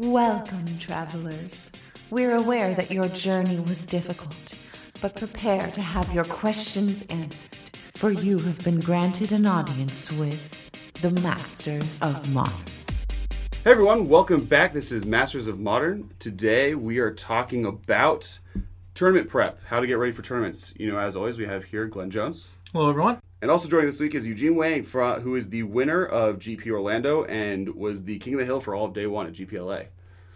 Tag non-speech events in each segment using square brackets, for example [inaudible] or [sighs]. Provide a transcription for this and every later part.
Welcome, travelers. We're aware that your journey was difficult, but prepare to have your questions answered, for you have been granted an audience with the Masters of Modern. Hey everyone, welcome back. This is Masters of Modern. Today we are talking about tournament prep, how to get ready for tournaments. You know, as always, we have here Glenn Jones. Hello, everyone. And also joining this week is Eugene Hwang, who is the winner of GP Orlando and was the king of the hill for all of day one at GPLA.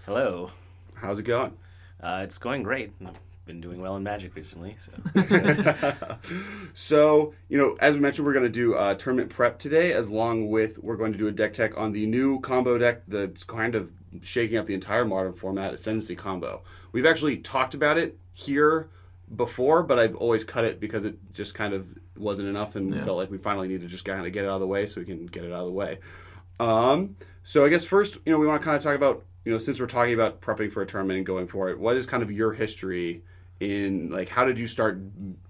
Hello. How's it going? Uh, it's going great. I've been doing well in Magic recently, so. [laughs] So, you know, as we mentioned, we're going to do uh, tournament prep today, as long with we're going to do a deck tech on the new combo deck that's kind of shaking up the entire modern format, Ascendancy Combo. We've actually talked about it here before, but I've always cut it because it just kind of wasn't enough and Yeah. felt like we finally need to just kind of get it out of the way so we can get it out of the way. Um, so I guess first, you know, we want to kind of talk about, you know, since we're talking about prepping for a tournament and going for it, what is kind of your history in like how did you start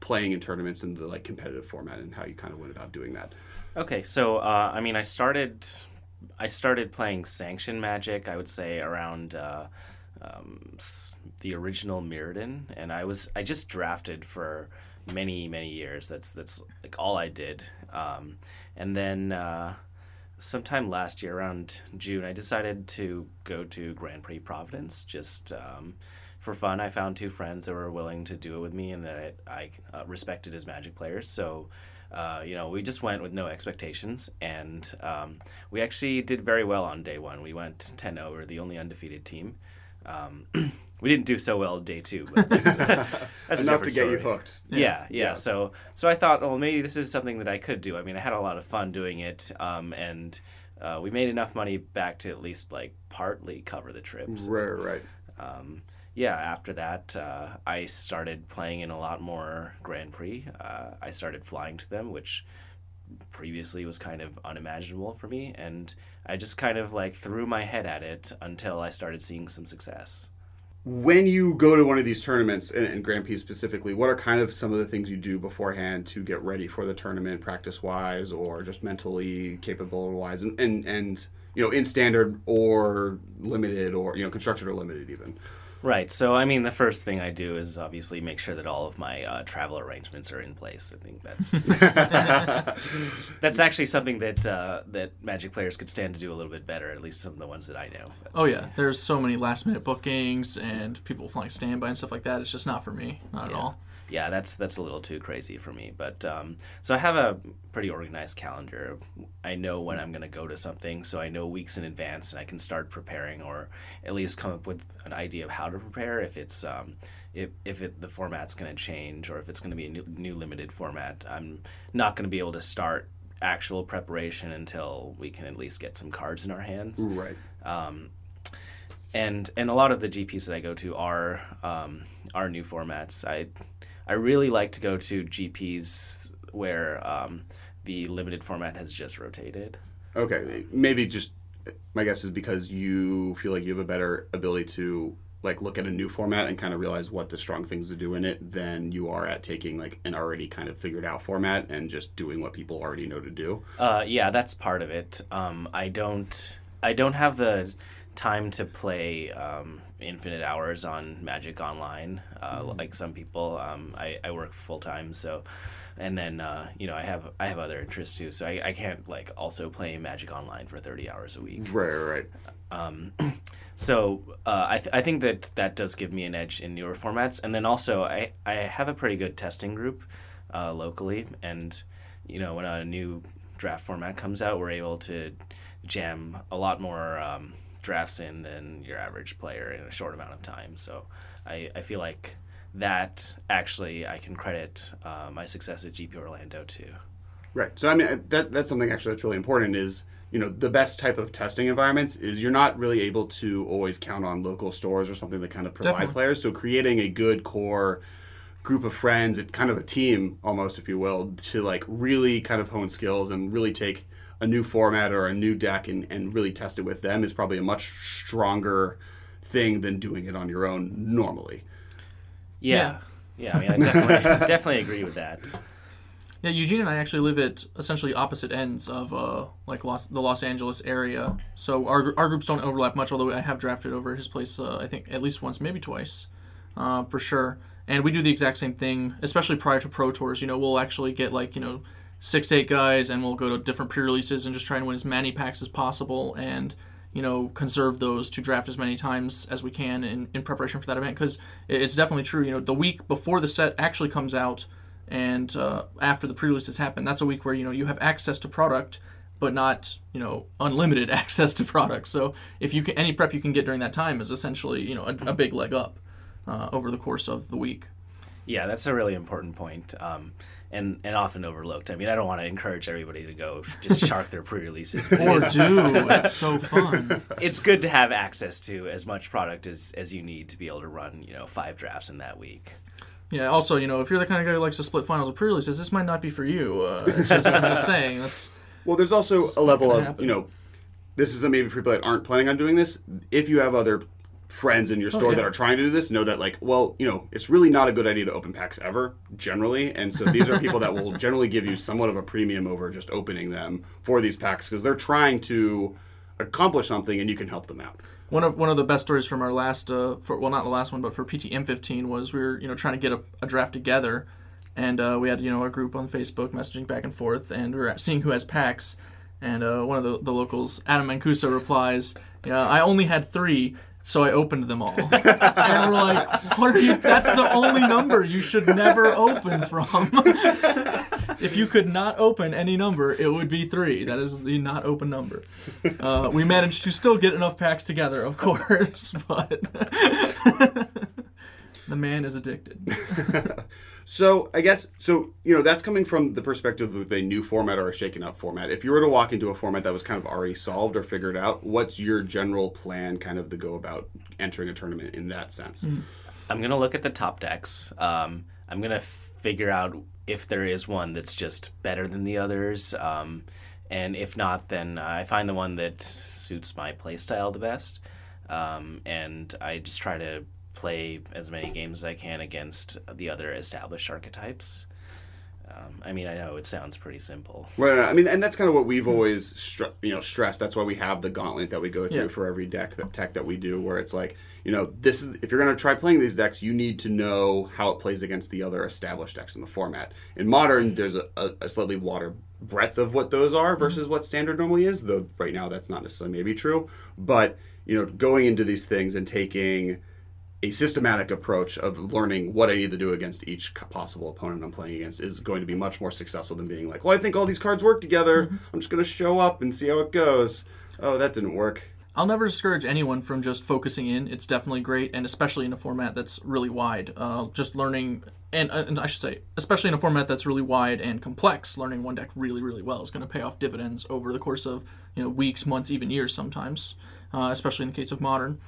playing in tournaments in the like competitive format and how you kind of went about doing that? okay, so uh, I mean, I started, I started playing Sanction Magic. I would say around uh, um, the original Mirrodin, and I was I just drafted for many many years. That's that's like all I did, um, and then. Uh, sometime last year around June, I decided to go to Grand Prix Providence just um, for fun. I found two friends that were willing to do it with me and that I uh, respected as Magic players. So, uh, you know, we just went with no expectations and um, we actually did very well on day one. We went 10 0. We're the only undefeated team. Um, [clears throat] we didn't do so well day two, but that's, [laughs] that's Enough to different get you story. hooked. Yeah, yeah, Yeah. So, so I thought, well, maybe this is something that I could do. I mean, I had a lot of fun doing it, um, and uh, we made enough money back to at least like partly cover the trips. Right, right. Um, yeah, after that, uh, I started playing in a lot more Grand Prix. Uh, I started flying to them, which previously was kind of unimaginable for me, and I just kind of like threw my head at it until I started seeing some success. When you go to one of these tournaments, and, and Grand Prix specifically, what are kind of some of the things you do beforehand to get ready for the tournament, practice wise, or just mentally capable wise, and, and and you know in standard or limited, or you know constructed or limited even. Right. So, I mean, the first thing I do is obviously make sure that all of my uh, travel arrangements are in place. I think that's [laughs] that's actually something that uh, that Magic players could stand to do a little bit better. At least some of the ones that I know. But, Oh yeah, there's so many last minute bookings and people flying standby and stuff like that. It's just not for me, not at all. Yeah, that's that's a little too crazy for me. But um, so I have a pretty organized calendar. I know when I'm going to go to something, so I know weeks in advance, and I can start preparing, or at least come up with an idea of how to prepare. If it's um, if if it, the format's going to change, or if it's going to be a new, new limited format, I'm not going to be able to start actual preparation until we can at least get some cards in our hands Right. um, and and a lot of the GPs that I go to are um, are new formats. I I really like to go to GPs where um, the limited format has just rotated. Okay. Maybe just my guess is because you feel like you have a better ability to like look at a new format and kind of realize what the strong things to do in it than you are at taking like an already kind of figured out format and just doing what people already know to do. Uh, yeah, that's part of it. Um, I don't I don't have the time to play um, infinite hours on Magic Online uh, like some people. Um, I, I work full time, so and then uh, you know I have I have other interests too, so I, I can't like also play Magic Online for thirty hours a week. Right, right, right. Um, [clears throat] so uh, I, th- I think that that does give me an edge in newer formats, and then also I, I have a pretty good testing group uh, locally, and you know when a new draft format comes out, we're able to jam a lot more um, drafts in than your average player in a short amount of time. So I, I feel like that actually I can credit uh, my success at GP Orlando to. Right. So I mean that that's something actually that's really important is you know the best type of testing environments is you're not really able to always count on local stores or something that kind of provide Definitely. players. So creating a good core group of friends, it kind of a team almost, if you will, to like really kind of hone skills and really take a new format or a new deck and, and really test it with them is probably a much stronger thing than doing it on your own normally. Yeah. Yeah, I mean, I definitely, [laughs] definitely agree with that. Yeah, Eugene and I actually live at essentially opposite ends of uh, like Los, the Los Angeles area, so our our groups don't overlap much. Although I have drafted over his place, uh, I think at least once, maybe twice, uh, for sure. And we do the exact same thing, especially prior to pro tours. You know, we'll actually get like you know six to eight guys, and we'll go to different pre-releases and just try and win as many packs as possible, and you know conserve those to draft as many times as we can in, in preparation for that event. Because it's definitely true. You know, the week before the set actually comes out and uh, after the pre-releases happen, that's a week where you know you have access to product, but not you know unlimited [laughs] access to product. So if you can, any prep you can get during that time is essentially you know a, a big leg up uh, over the course of the week. Yeah, that's a really important point. Um, and, and often overlooked. I mean, I don't want to encourage everybody to go just [laughs] shark their pre-releases. Or it's- do [laughs] it's so fun. it's good to have access to as much product as, as you need to be able to run, you know, five drafts in that week. Yeah. Also, you know, if you're the kind of guy who likes to split finals of pre-releases, this might not be for you. Uh, it's just, I'm just saying that's [laughs] Well, there's also a level of happen. you know, this is a maybe people that aren't planning on doing this. If you have other friends in your store Oh, yeah. that are trying to do this, know that like, well, you know, it's really not a good idea to open packs ever, generally. And so these are people that will [laughs] generally give you somewhat of a premium over just opening them for these packs because they're trying to accomplish something and you can help them out. one of one of the best stories from our last uh, for well not the last one but for PTM 15 was we were you know trying to get a, a draft together and uh, we had you know a group on Facebook messaging back and forth and we were seeing who has packs and uh, one of the, the locals Adam Mancuso replies yeah I only had three so I opened them all. [laughs] And we're like what are you that's the only number you should never open from. [laughs] If you could not open any number it would be three. That is the not open number. Uh, we managed to still get enough packs together, of course, [laughs] but the man is addicted. So I guess so. You know, that's coming from the perspective of a new format or a shaken up format. If you were to walk into a format that was kind of already solved or figured out, what's your general plan, kind of to go about entering a tournament in that sense? I'm gonna look at the top decks. Um, I'm gonna figure out if there is one that's just better than the others, um, and if not, then I find the one that suits my playstyle the best, um, and I just try to play as many games as I can against the other established archetypes. Um, I mean, I know it sounds pretty simple. Right. right. I mean, and that's kind of what we've always, str- you know, stressed. That's why we have the gauntlet that we go through Yeah. for every deck that tech that we do, where it's like, you know, this is if you're going to try playing these decks, you need to know how it plays against the other established decks in the format. In modern, there's a, a, a slightly wider breadth of what those are versus what standard normally is. Though right now that's not necessarily maybe true, but you know, going into these things and taking a systematic approach of learning what I need to do against each possible opponent I'm playing against is going to be much more successful than being like, well, I think all these cards work together. I'm just going to show up and see how it goes. Oh, that didn't work. I'll never discourage anyone from just focusing in. It's definitely great, and especially in a format that's really wide. Uh, just learning, and, and I should say, especially in a format that's really wide and complex, learning one deck really, really well is going to pay off dividends over the course of you know weeks, months, even years sometimes. Uh, especially in the case of modern.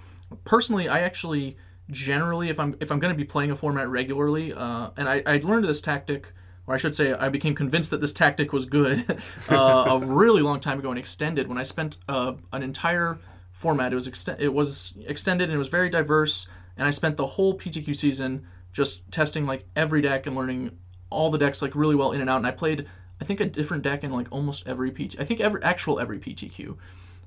Personally, I actually generally, if I'm if I'm going to be playing a format regularly, uh, and I, I learned this tactic or I should say, I became convinced that this tactic was good [laughs] uh, a really long time ago and extended when I spent uh, an entire format. It was extend it was extended and it was very diverse, and I spent the whole PTQ season just testing like every deck and learning all the decks like really well in and out. And I played, I think, a different deck in like almost every PT. I think every actual every PTQ.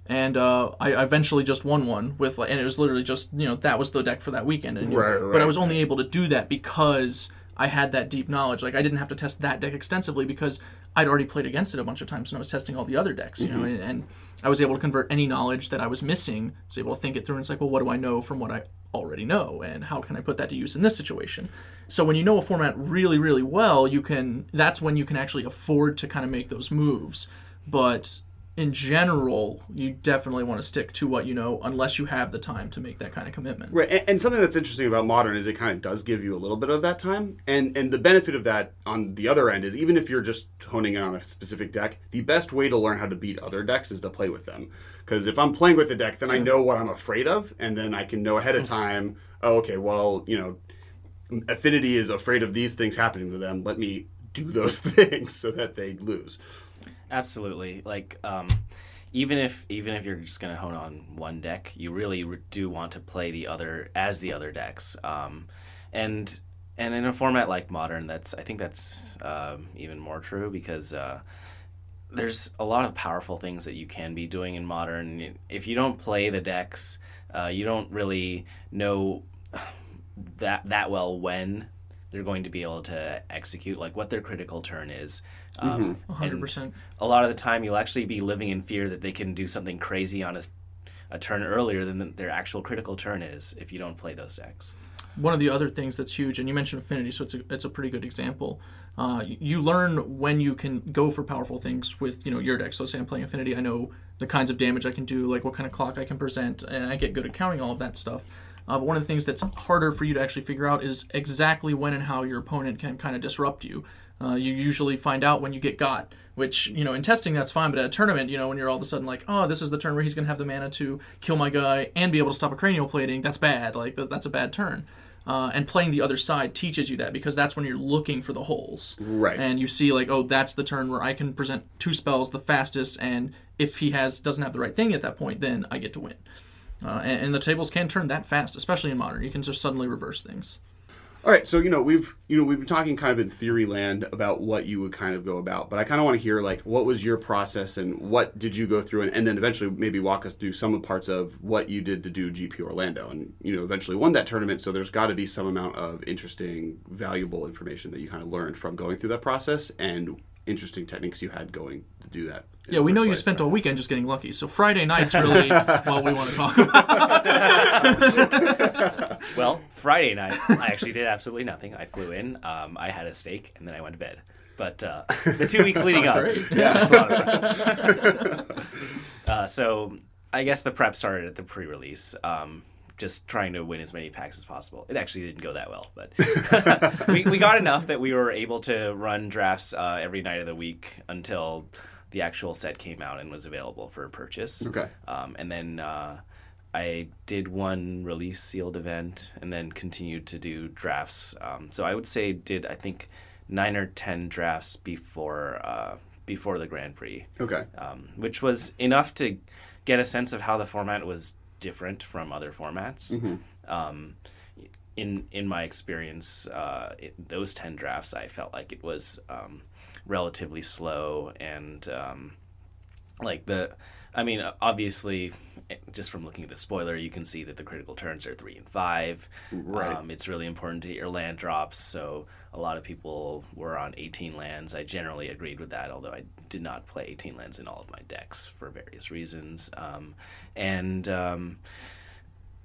And uh, I eventually just won one with, like, and it was literally just you know that was the deck for that weekend. And, know, Right, But I was only able to do that because I had that deep knowledge. Like I didn't have to test that deck extensively because I'd already played against it a bunch of times and I was testing all the other decks, you know, and, and I was able to convert any knowledge that I was missing. I was able to think it through and it's like, well, what do I know from what I already know and how can I put that to use in this situation? So when you know a format really, really well, you can that's when you can actually afford to kind of make those moves. But in general, you definitely want to stick to what you know unless you have the time to make that kind of commitment. Right, and, and something that's interesting about modern is it kind of does give you a little bit of that time, and and the benefit of that on the other end is even if you're just honing in on a specific deck, the best way to learn how to beat other decks is to play with them. Because if I'm playing with a deck, then I know what I'm afraid of, and then I can know ahead of hmm. time. Oh, okay, well, you know, Affinity is afraid of these things happening to them. Let me do those [laughs] things so that they lose. Absolutely. Like, um, even if even if you're just gonna hone on one deck, you really re- do want to play the other as the other decks. Um, and and in a format like modern, that's I think that's um, even more true because uh, there's a lot of powerful things that you can be doing in modern. If you don't play the decks, uh, you don't really know [sighs] that that well when they're going to be able to execute like what their critical turn is. Um, hundred and percent. A lot of the time, you'll actually be living in fear that they can do something crazy on a, a turn earlier than their actual critical turn is if you don't play those decks. One of the other things that's huge, and you mentioned affinity, so it's a, it's a pretty good example. Uh, you learn when you can go for powerful things with you know your deck. So say I'm playing affinity, I know the kinds of damage I can do, like what kind of clock I can present, and I get good at counting all of that stuff. Uh, but one of the things that's harder for you to actually figure out is exactly when and how your opponent can kind of disrupt you. Uh, you usually find out when you get got, which, you know, in testing that's fine, but at a tournament, you know, when you're all of a sudden like, oh, this is the turn where he's going to have the mana to kill my guy and be able to stop a cranial plating, that's bad. Like, that's a bad turn. Uh, and playing the other side teaches you that because that's when you're looking for the holes. Right. And you see like, oh, that's the turn where I can present two spells the fastest, and if he has doesn't have the right thing at that point, then I get to win. Uh, and, and the tables can turn that fast, especially in modern. You can just suddenly reverse things. All right, so you know we've you know we've been talking kind of in theory land about what you would kind of go about, but I kind of want to hear like what was your process and what did you go through, and, and then eventually maybe walk us through some parts of what you did to do GP Orlando, and you know eventually won that tournament. So there's got to be some amount of interesting, valuable information that you kind of learned from going through that process and interesting techniques you had going to do that. Yeah, we know first you spent right? all weekend just getting lucky. So Friday night's [laughs] really what we want to talk about. [laughs] Well, Friday night, I actually did absolutely nothing. I flew in, um, I had a steak, and then I went to bed. But uh, the two weeks [laughs] leading up, great. yeah, it's a lot of uh, so I guess the prep started at the pre-release. Um, just trying to win as many packs as possible. It actually didn't go that well, but [laughs] [laughs] we, we got enough that we were able to run drafts uh, every night of the week until the actual set came out and was available for purchase. Okay. Um, and then uh, I did one release sealed event and then continued to do drafts. Um, so I would say did I think nine or ten drafts before uh, before the Grand Prix, Okay. um, which was enough to get a sense of how the format was different from other formats. Um, in in my experience, uh, it, those ten drafts, I felt like it was um, relatively slow and um, like the. I mean, obviously, just from looking at the spoiler, you can see that the critical turns are three and five. Right. Um, it's really important to get your land drops. So a lot of people were on 18 lands. I generally agreed with that, although I did not play 18 lands in all of my decks for various reasons. Um, and um,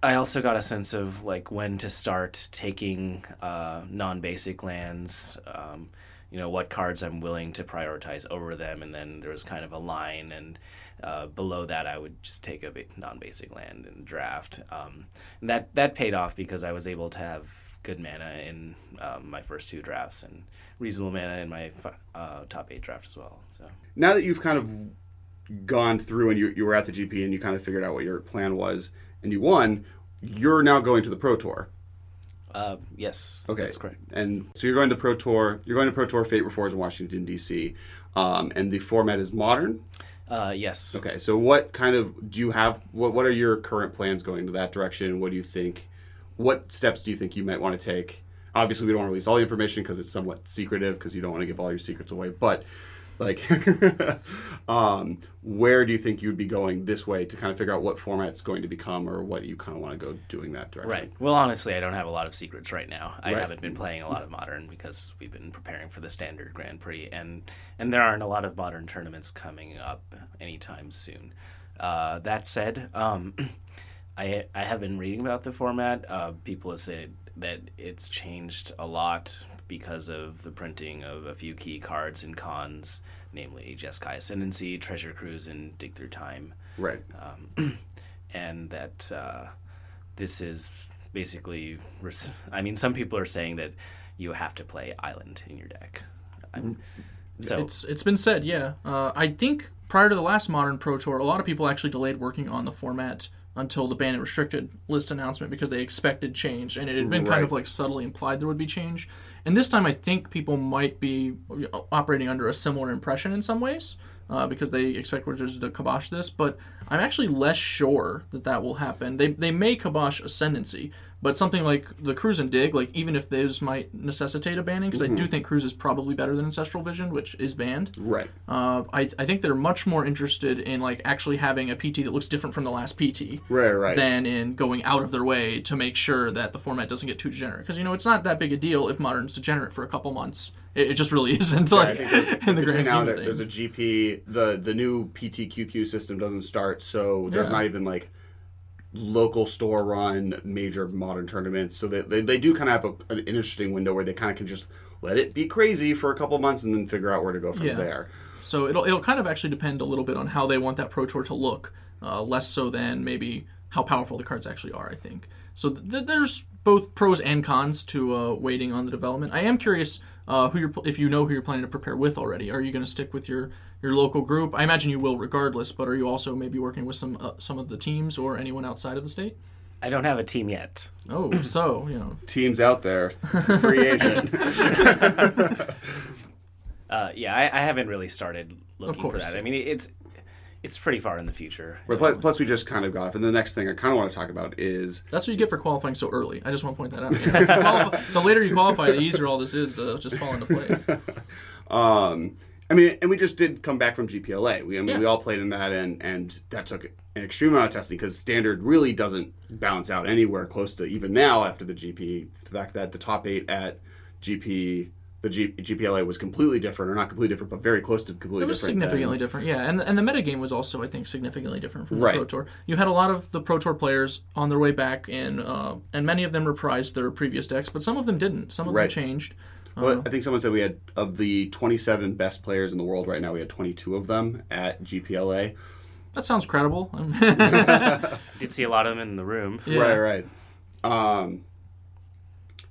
I also got a sense of like when to start taking uh, non-basic lands. Um, you know what cards I'm willing to prioritize over them, and then there was kind of a line, and uh, below that I would just take a non-basic land and draft. Um, and that that paid off because I was able to have good mana in um, my first two drafts and reasonable mana in my uh, top eight draft as well. So now that you've kind of gone through and you, you were at the GP and you kind of figured out what your plan was and you won, you're now going to the Pro Tour. Uh, yes, Okay, that's correct. And so you're going to Pro Tour. You're going to Pro Tour Fate Reforged in Washington D.C. Um, and the format is modern. Uh, yes. Okay, so what kind of do you have? What What are your current plans going to that direction? What do you think? What steps do you think you might want to take? Obviously, we don't want to release all the information because it's somewhat secretive because you don't want to give all your secrets away. But like, [laughs] um, where do you think you'd be going this way to kind of figure out what format it's going to become or what you kind of want to go doing that direction? Right. Well, honestly, I don't have a lot of secrets right now. I Right. haven't been playing a lot of modern because we've been preparing for the standard Grand Prix, and and there aren't a lot of modern tournaments coming up anytime soon. Uh, that said, um, [clears throat] I I have been reading about the format. Uh, people have said that it's changed a lot because of the printing of a few key cards and Khans, namely Jeskai Ascendancy, Treasure Cruise, and Dig Through Time Right. [clears throat] and that uh, this is basically. res- I mean, some people are saying that you have to play Island in your deck. I'm, so It's it's been said, yeah. Uh, I think prior to the last Modern Pro Tour, a lot of people actually delayed working on the format until the banned and restricted list announcement because they expected change, and it had been kind of like subtly implied there would be change. And this time, I think people might be operating under a similar impression in some ways. Uh, because they expect Wizards to kibosh this, but I'm actually less sure that that will happen. They, they may kibosh Ascendancy, but something like the Cruise and Dig, like even if those might necessitate a banning, because I do think Cruise is probably better than Ancestral Vision, which is banned. Right. Uh, I, I think they're much more interested in like actually having a PT that looks different from the last PT Right, right. than in going out of their way to make sure that the format doesn't get too degenerate. Because you know it's not that big a deal if Modern's degenerate for a couple months. It, it just really [laughs] isn't. Yeah, Like [laughs] in the grand now there- of there's a. GP. The the new PPTQ system doesn't start, so there's Yeah. not even like local store run major modern tournaments. So they they, they do kind of have a, an interesting window where they kind of can just let it be crazy for a couple months and then figure out where to go from Yeah. there. So it'll it'll kind of actually depend a little bit on how they want that Pro Tour to look, uh, less so than maybe how powerful the cards actually are. I think so. Th- there's both pros and cons to uh, waiting on the development. I am curious uh, who you're if you know who you're planning to prepare with already. Are you going to stick with your your local group? I imagine you will, regardless. But are you also maybe working with some uh, some of the teams or anyone outside of the state? I don't have a team yet. Oh, [clears throat] so you know, Teams out there, [laughs] free agent. [laughs] Uh, yeah, I, I haven't really started looking for course. that. I mean, it's it's pretty far in the future. But plus, plus, we just kind of got off. And the next thing I kind of want to talk about is that's what you get for qualifying so early. I just want to point that out. [laughs] Qualify- the later you qualify, the easier all this is to just fall into place. [laughs] Um, I mean, and we just did come back from GPLA. We, I mean, Yeah. we all played in that, and and that took an extreme amount of testing because standard really doesn't balance out anywhere close to even now after the GP. The fact that the top eight at GP, the G, GPLA was completely different, or not completely different, but very close to completely different. It was different. than- significantly different, yeah. And and the metagame was also, I think, significantly different from the Right. Pro Tour. You had a lot of the Pro Tour players on their way back, and uh, and many of them reprised their previous decks, but some of them didn't. Some of Right. them changed. Well, I think someone said we had of the 27 best players in the world right now, we had 22 of them at GPLA. That sounds credible. [laughs] Did see a lot of them in the room. Yeah. Right, right. Um,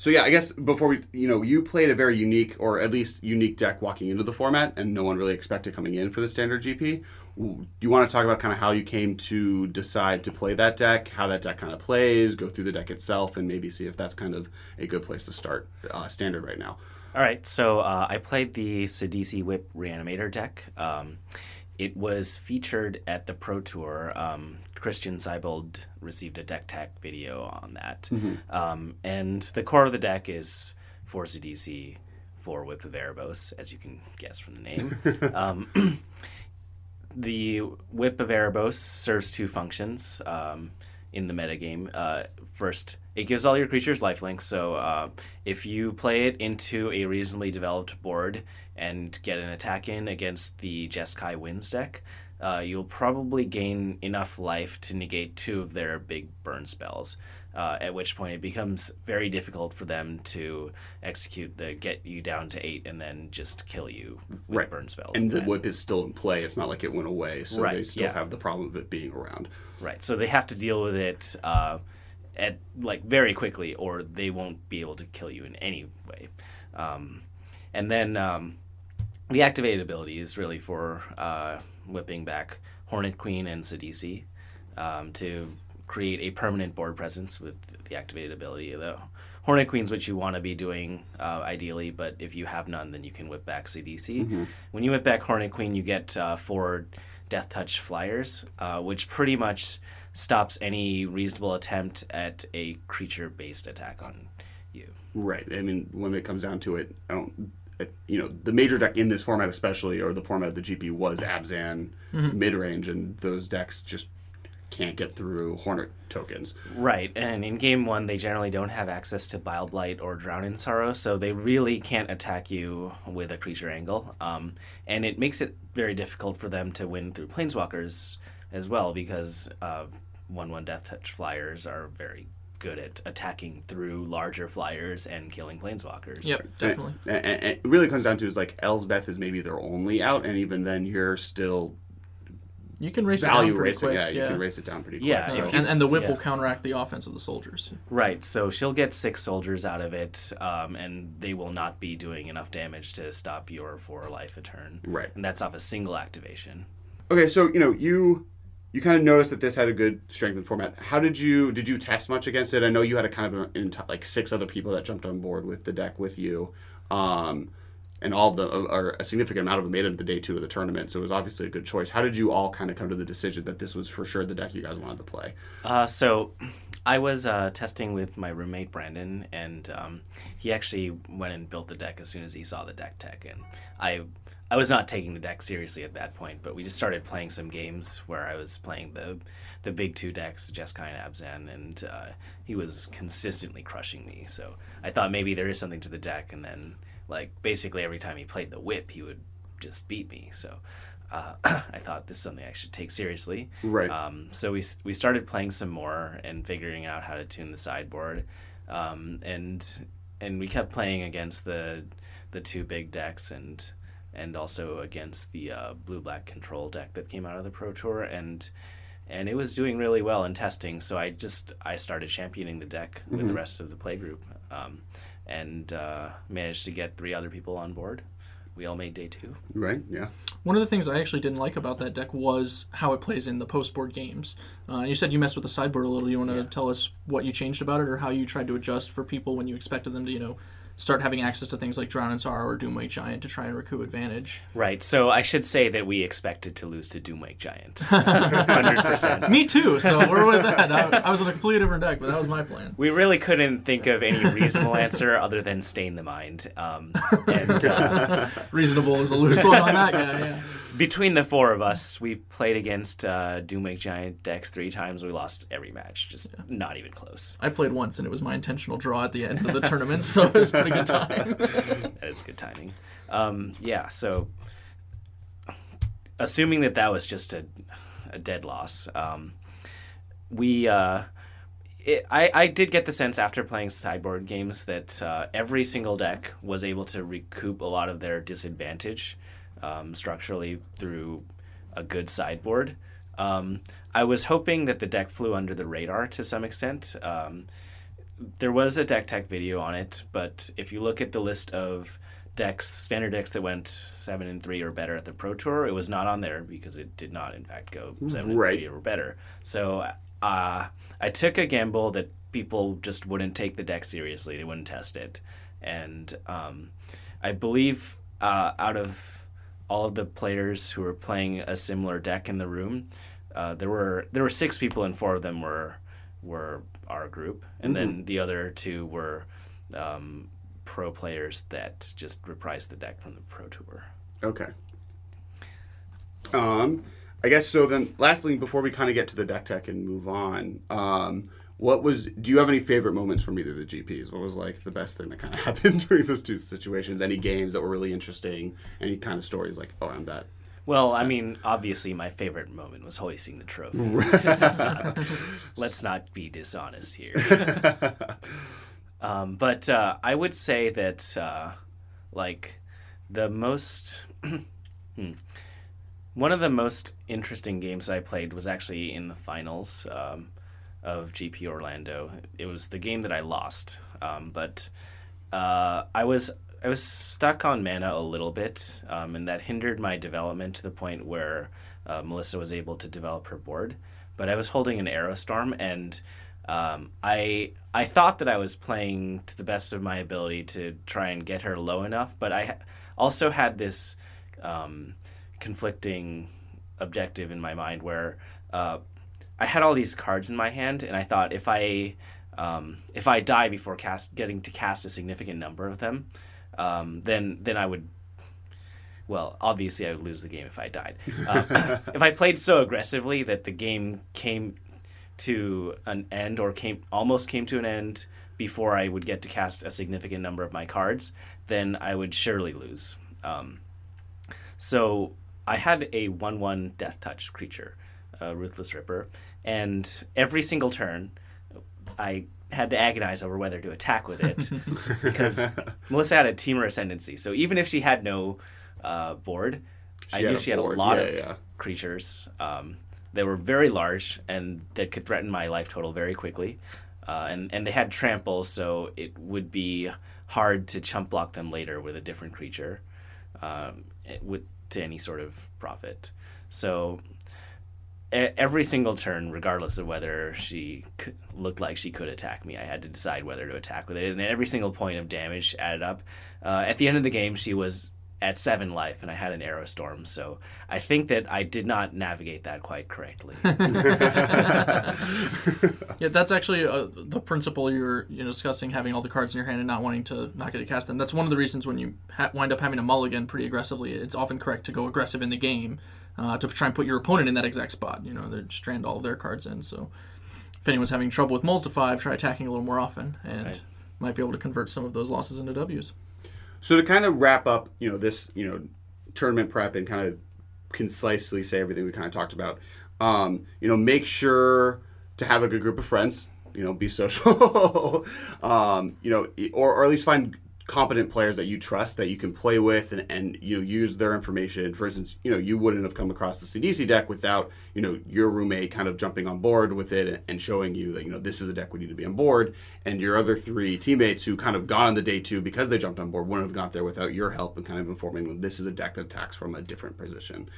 so yeah, I guess before we, you know, you played a very unique, or at least unique deck walking into the format, and no one really expected coming in for the standard GP. Do you want to talk about kind of how you came to decide to play that deck, how that deck kind of plays, go through the deck itself, and maybe see if that's kind of a good place to start uh, standard right now? All right, so uh, I played the Sidisi Whip Reanimator deck. Um, it was featured at the Pro Tour. Um, Christian Seibold received a deck tech video on that. Um, and the core of the deck is four Sidisi, four Whip of Erebos, as you can guess from the name. [laughs] um, [clears throat] the Whip of Erebos serves two functions um, in the metagame. Uh, first, it gives all your creatures lifelink, so uh, if you play it into a reasonably developed board and get an attack in against the Jeskai Wins deck, uh, you'll probably gain enough life to negate two of their big burn spells. Uh, at which point it becomes very difficult for them to execute the get you down to eight and then just kill you with Right. burn spells. And the whip is still in play. It's not like it went away, so Right, they still yeah. have the problem of it being around. Right. So they have to deal with it uh, at like very quickly, or they won't be able to kill you in any way. Um, and then um, the activated ability is really for uh, whipping back Hornet Queen and Sidisi um, to create a permanent board presence with the activated ability. The Hornet Queen's what you want to be doing uh, ideally, but if you have none, then you can whip back Sidisi. When you whip back Hornet Queen, you get uh, four Death Touch flyers, uh, which pretty much stops any reasonable attempt at a creature-based attack on you. Right. I mean, when it comes down to it, I don't. You know, the major deck in this format, especially, or the format of the GP, was Abzan mid range, and those decks just can't get through Hornet tokens. Right, and in game one, they generally don't have access to Bile Blight or Drown in Sorrow, so they really can't attack you with a creature angle. Um, and it makes it very difficult for them to win through Planeswalkers as well, because uh, 1 1 Death Touch flyers are very good at attacking through larger flyers and killing Planeswalkers. Yep, definitely. And, and- and it really comes down to is like Elspeth is maybe their only out, and even then, you're still You can race value it down pretty racing. quick. yeah, you can race it down pretty quick. Yeah, so- and, and the whip yeah. will counteract the offense of the soldiers. Right, so she'll get six soldiers out of it, um, and they will not be doing enough damage to stop your four life a turn. Right. And that's off a single activation. Okay, so you know you you kind of noticed that this had a good strength and format. How did you did you test much against it? I know you had a kind of an, like six other people that jumped on board with the deck with you. Um, and all of the or a significant amount of them made it to the day two of the tournament. So it was obviously a good choice. How did you all kind of come to the decision that this was for sure the deck you guys wanted to play? Uh, so I was uh, testing with my roommate Brandon, and um, he actually went and built the deck as soon as he saw the deck tech, and I. I was not taking the deck seriously at that point, but we just started playing some games where I was playing the the big two decks, Jeskai and Abzan, and uh, he was consistently crushing me. So I thought maybe there is something to the deck, and then like basically every time he played the whip, he would just beat me. So uh, [clears throat] I thought this is something I should take seriously. Right. Um, so we we started playing some more and figuring out how to tune the sideboard, um, and and we kept playing against the the two big decks and and also against the uh, blue black control deck that came out of the pro tour and and it was doing really well in testing so i just i started championing the deck with the rest of the play group um, and uh, managed to get three other people on board we all made day two Right. Yeah. One of the things I actually didn't like about that deck was how it plays in the post board games. Uh, you said you messed with the sideboard a little. Do You want to tell us what you changed about it, or how you tried to adjust for people when you expected them to, you know, start having access to things like Drown in Sorrow or Doomwake Giant to try and recoup advantage. right so i should say that we expected to lose to doomwake giant [laughs] 100% Me too. So we're with that. I, I was on a completely different deck, but that was my plan. we really couldn't think of any reasonable answer other than stain the mind um, and uh, [laughs] Reasonable is a loose one on that guy. Yeah. Between the four of us, we played against uh, Doomwake Giant decks three times. We lost every match, just not even close. I played once, and it was my intentional draw at the end of the tournament, so it was pretty good time. [laughs] That is good timing. Um, yeah, so assuming that that was just a, a dead loss, um, we. Uh, it, I, I did get the sense after playing sideboard games that uh, every single deck was able to recoup a lot of their disadvantage um, structurally through a good sideboard. Um, I was hoping that the deck flew under the radar to some extent. Um, there was a deck tech video on it, but if you look at the list of decks, standard decks that went seven and three or better at the Pro Tour, it was not on there because it did not, in fact, go seven Right. and three or better. So uh, I took a gamble that people just wouldn't take the deck seriously; they wouldn't test it, and um, I believe uh, out of all of the players who were playing a similar deck in the room, uh, there were there were six people, and four of them were were our group, and then the other two were um, pro players that just reprised the deck from the pro tour. Okay. Um, I guess so. Then, lastly, before we kind of get to the deck tech and move on, um, what was? Do you have any favorite moments from either of the GPs? What was like the best thing that kind of [laughs] happened during those two situations? Any games that were really interesting? Any kind of stories like, oh, I'm that. Well, I mean, obviously, my favorite moment was hoisting the trophy. Let's, not, [laughs] let's not be dishonest here. [laughs] um, but uh, I would say that, uh, like, the most. [clears throat] hmm, one of the most interesting games I played was actually in the finals um, of GP Orlando. It was the game that I lost, um, but uh, I was I was stuck on mana a little bit, um, and that hindered my development to the point where uh, Melissa was able to develop her board. But I was holding an Arrow Storm, and um, I I thought that I was playing to the best of my ability to try and get her low enough, but I also had this um, conflicting objective in my mind where uh, I had all these cards in my hand, and I thought if I um, if I die before cast getting to cast a significant number of them, um, then then I would. Well, obviously, I would lose the game if I died. Uh, [laughs] if I played so aggressively that the game came to an end or came almost came to an end before I would get to cast a significant number of my cards, then I would surely lose. Um, so I had a one-one death touch creature, a ruthless ripper, and every single turn, I had to agonize over whether to attack with it [laughs] because Melissa had a Temur Ascendancy. So even if she had no uh, board, I She had knew she had a lot Yeah, of yeah. creatures um, that were very large and that could threaten my life total very quickly. Uh, and, and they had trample, so it would be hard to chump block them later with a different creature um, it- with, to any sort of profit. So every single turn, regardless of whether she looked like she could attack me, I had to decide whether to attack with it, and every single point of damage added up. Uh, at the end of the game, she was at seven life, and I had an arrow storm. So I think that I did not navigate that quite correctly. [laughs] Yeah, that's actually uh, the principle you're you know, discussing having all the cards in your hand and not wanting to not get to cast them. That's one of the reasons when you ha- wind up having a mulligan pretty aggressively, it's often correct to go aggressive in the game uh, to try and put your opponent in that exact spot. You know, they strand all of their cards in. So if anyone's having trouble with mulls to five, try attacking a little more often and Right. might be able to convert some of those losses into W's. So to kind of wrap up, you know, this, you know, tournament prep and kind of concisely say everything we kind of talked about, um, you know, make sure to have a good group of friends, you know, be social, [laughs] um, you know, or, or at least find competent players that you trust that you can play with and, and you know use their information. For instance you know you wouldn't have come across the Sidisi deck without you know your roommate kind of jumping on board with it and showing you that you know this is a deck we need to be on board. And your other three teammates who kind of got on the day two because they jumped on board wouldn't have got there without your help and kind of informing them this is a deck that attacks from a different position.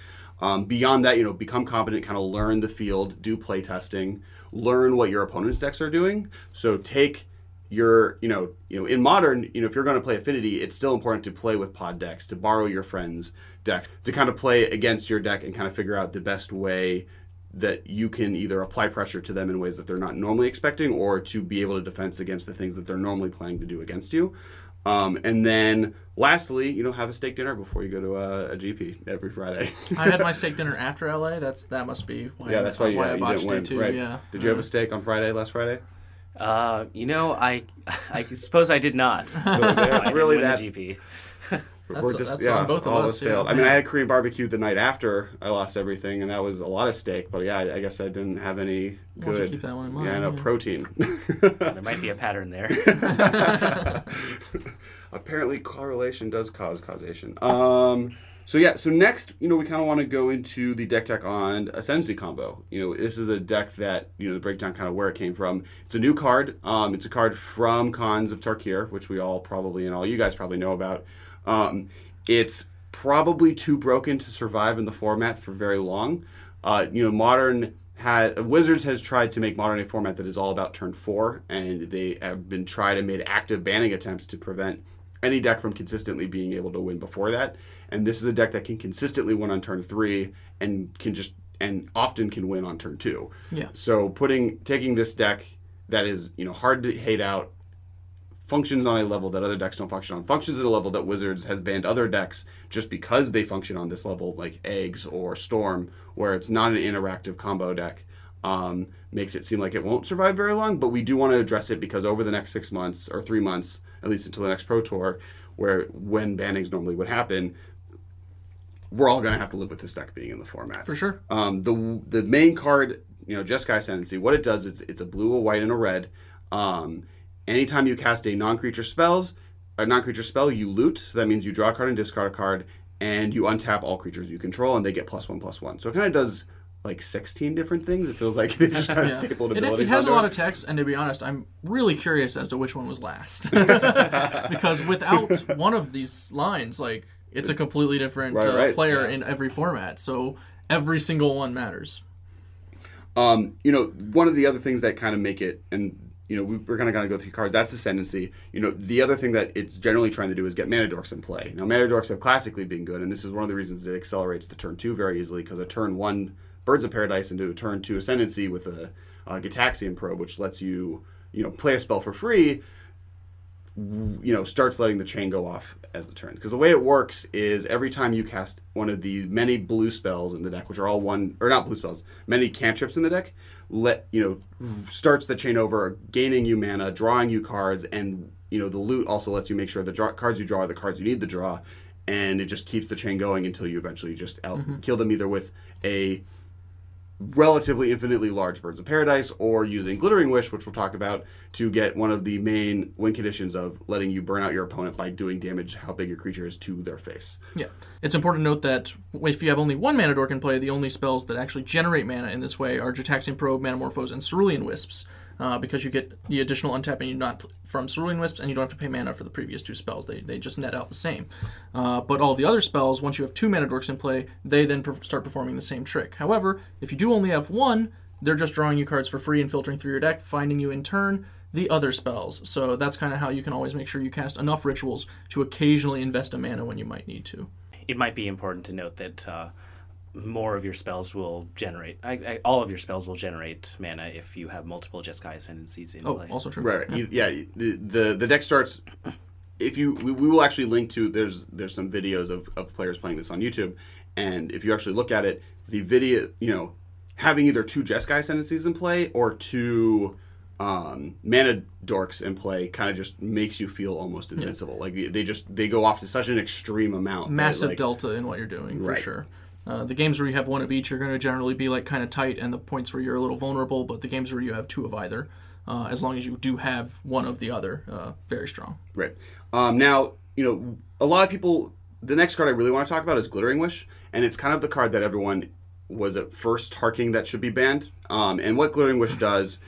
Um, beyond that you know become competent kind of learn the field do play testing learn what your opponent's decks are doing. So take you're you know you know in modern you know if you're going to play affinity it's still important to play with pod decks to borrow your friends deck to kind of play against your deck and kind of figure out the best way that you can either apply pressure to them in ways that they're not normally expecting or to be able to defense against the things that they're normally planning to do against you. Um, and then lastly you know have a steak dinner before you go to a, a gp every friday. [laughs] I had my steak dinner [laughs] after LA. That's that must be why yeah I, that's why, why yeah, I you botched didn't day win right. Yeah. did you have a steak on friday last friday uh, you know, I [laughs] I suppose I did not. [laughs] So, yeah, I didn't really, win the that's- GP. [laughs] That's- that's on both of all us, this failed. yeah. I mean, I had Korean barbecue the night after I lost everything, and that was a lot of steak. But yeah, I, I guess I didn't have any We'll good. keep that one in mind, yeah, no yeah. protein. There might be a pattern there. Apparently, correlation does cause causation. Um, so yeah, so next, you know, we kind of want to go into the deck tech on Ascendancy combo. You know, this is a deck that you know, break down kind of where it came from. It's a new card. Um, it's a card from Khans of Tarkir, which we all probably and all you guys probably know about. Um, it's probably too broken to survive in the format for very long. Uh, you know, modern has Wizards has tried to make modern a format that is all about turn four, and they have been tried and made active banning attempts to prevent any deck from consistently being able to win before that. And this is a deck that can consistently win on turn three and can just and often can win on turn two. Yeah. So putting taking this deck that is you know hard to hate out, functions on a level that other decks don't function on, functions at a level that Wizards has banned other decks just because they function on this level, like Eggs or Storm, where it's not an interactive combo deck. Um, makes it seem like it won't survive very long, but we do want to address it because over the next six months or three months, at least until the next Pro Tour, where when bannings normally would happen, we're all going to have to live with this deck being in the format. For sure. Um, the the main card, you know, Jeskai Ascendancy, what it does is it's a blue, a white, and a red. Um, anytime you cast a non-creature spells, a non-creature spell, you loot. So that means you draw a card and discard a card, and you untap all creatures you control, and they get plus one, plus one. So it kind of does like 16 different things. It feels like [laughs] they just kind of Yeah. stapled It, abilities. it has a lot of text, and to be honest, I'm really curious as to which one was last. [laughs] [laughs] because without one of these lines, like it's a completely different Right, uh, right. player in every format. So every single one matters. Um, you know, one of the other things that kind of make it, and you know, we, we're kind of going to go through cards. That's ascendancy. You know, the other thing that it's generally trying to do is get mana dorks in play. Now, mana dorks have classically been good, and this is one of the reasons it accelerates to turn two very easily because a turn one Birds of Paradise into a turn two ascendancy with a, a Gitaxian probe, which lets you, you know, play a spell for free. You know, starts letting the chain go off as the turn. Because the way it works is every time you cast one of the many blue spells in the deck, which are all one or not blue spells, many cantrips in the deck, let you know starts the chain over, gaining you mana, drawing you cards, and you know the loot also lets you make sure the draw, cards you draw are the cards you need to draw, and it just keeps the chain going until you eventually just out mm-hmm. kill them either with a relatively infinitely large birds of paradise or using glittering wish which we'll talk about to get one of the main win conditions of letting you burn out your opponent by doing damage how big your creature is to their face Yeah. It's important to note that if you have only one mana dork in play, the only spells that actually generate mana in this way are Gitaxian Probe, Manamorphose, and Cerulean Wisps. Uh, because you get the additional untapping you're not from Cerulean Wisps, and you don't have to pay mana for the previous two spells. They, they just net out the same. Uh, but all the other spells, once you have two mana dorks in play, they then start performing the same trick. However, if you do only have one, they're just drawing you cards for free and filtering through your deck, finding you in turn the other spells. So that's kind of how you can always make sure you cast enough rituals to occasionally invest a mana when you might need to. It might be important to note that uh, more of your spells will generate. I, I, all of your spells will generate mana if you have multiple Jeskai ascendancies in Oh, play. also true. Right. You- Yeah. the, the the deck starts. If you, we, we will actually link to there's there's some videos of, of players playing this on YouTube, and if you actually look at it, the video, you know, having either two Jeskai ascendancies in play or two um, mana dorks in play kind of just makes you feel almost invincible. Like they just they go off to such an extreme amount. that, massive like, delta in what you're doing for Right. sure. Uh, the games where you have one of each are going to generally be like kind of tight, and the points where you're a little vulnerable. But the games where you have two of either, uh, as long as you do have one of the other, uh, very strong. Right. Um, now, you know, a lot of people. The next card I really want to talk about is Glittering Wish, and it's kind of the card that everyone was at first harking that should be banned. Um, and what Glittering Wish does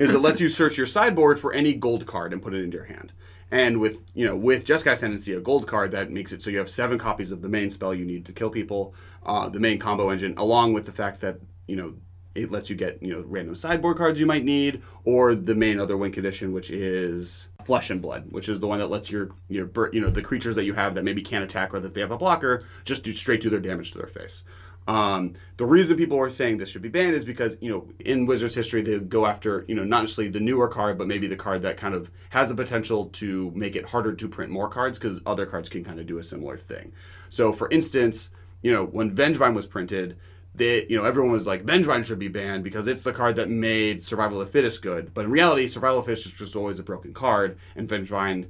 is it lets you search your sideboard for any gold card and put it into your hand. And with you know with Jeskai Ascendancy, a gold card that makes it so you have seven copies of the main spell you need to kill people, uh, the main combo engine, along with the fact that you know it lets you get you know random sideboard cards you might need, or the main other win condition, which is Flesh and Blood, which is the one that lets your your you know the creatures that you have that maybe can't attack or that they have a blocker just do straight do their damage to their face. Um, the reason people are saying this should be banned is because you know in Wizards history they go after you know not necessarily the newer card but maybe the card that kind of has the potential to make it harder to print more cards because other cards can kind of do a similar thing. So for instance, you know when Vengevine was printed, they you know everyone was like Vengevine should be banned because it's the card that made Survival of the Fittest good. But in reality, Survival of the Fittest is just always a broken card, and Vengevine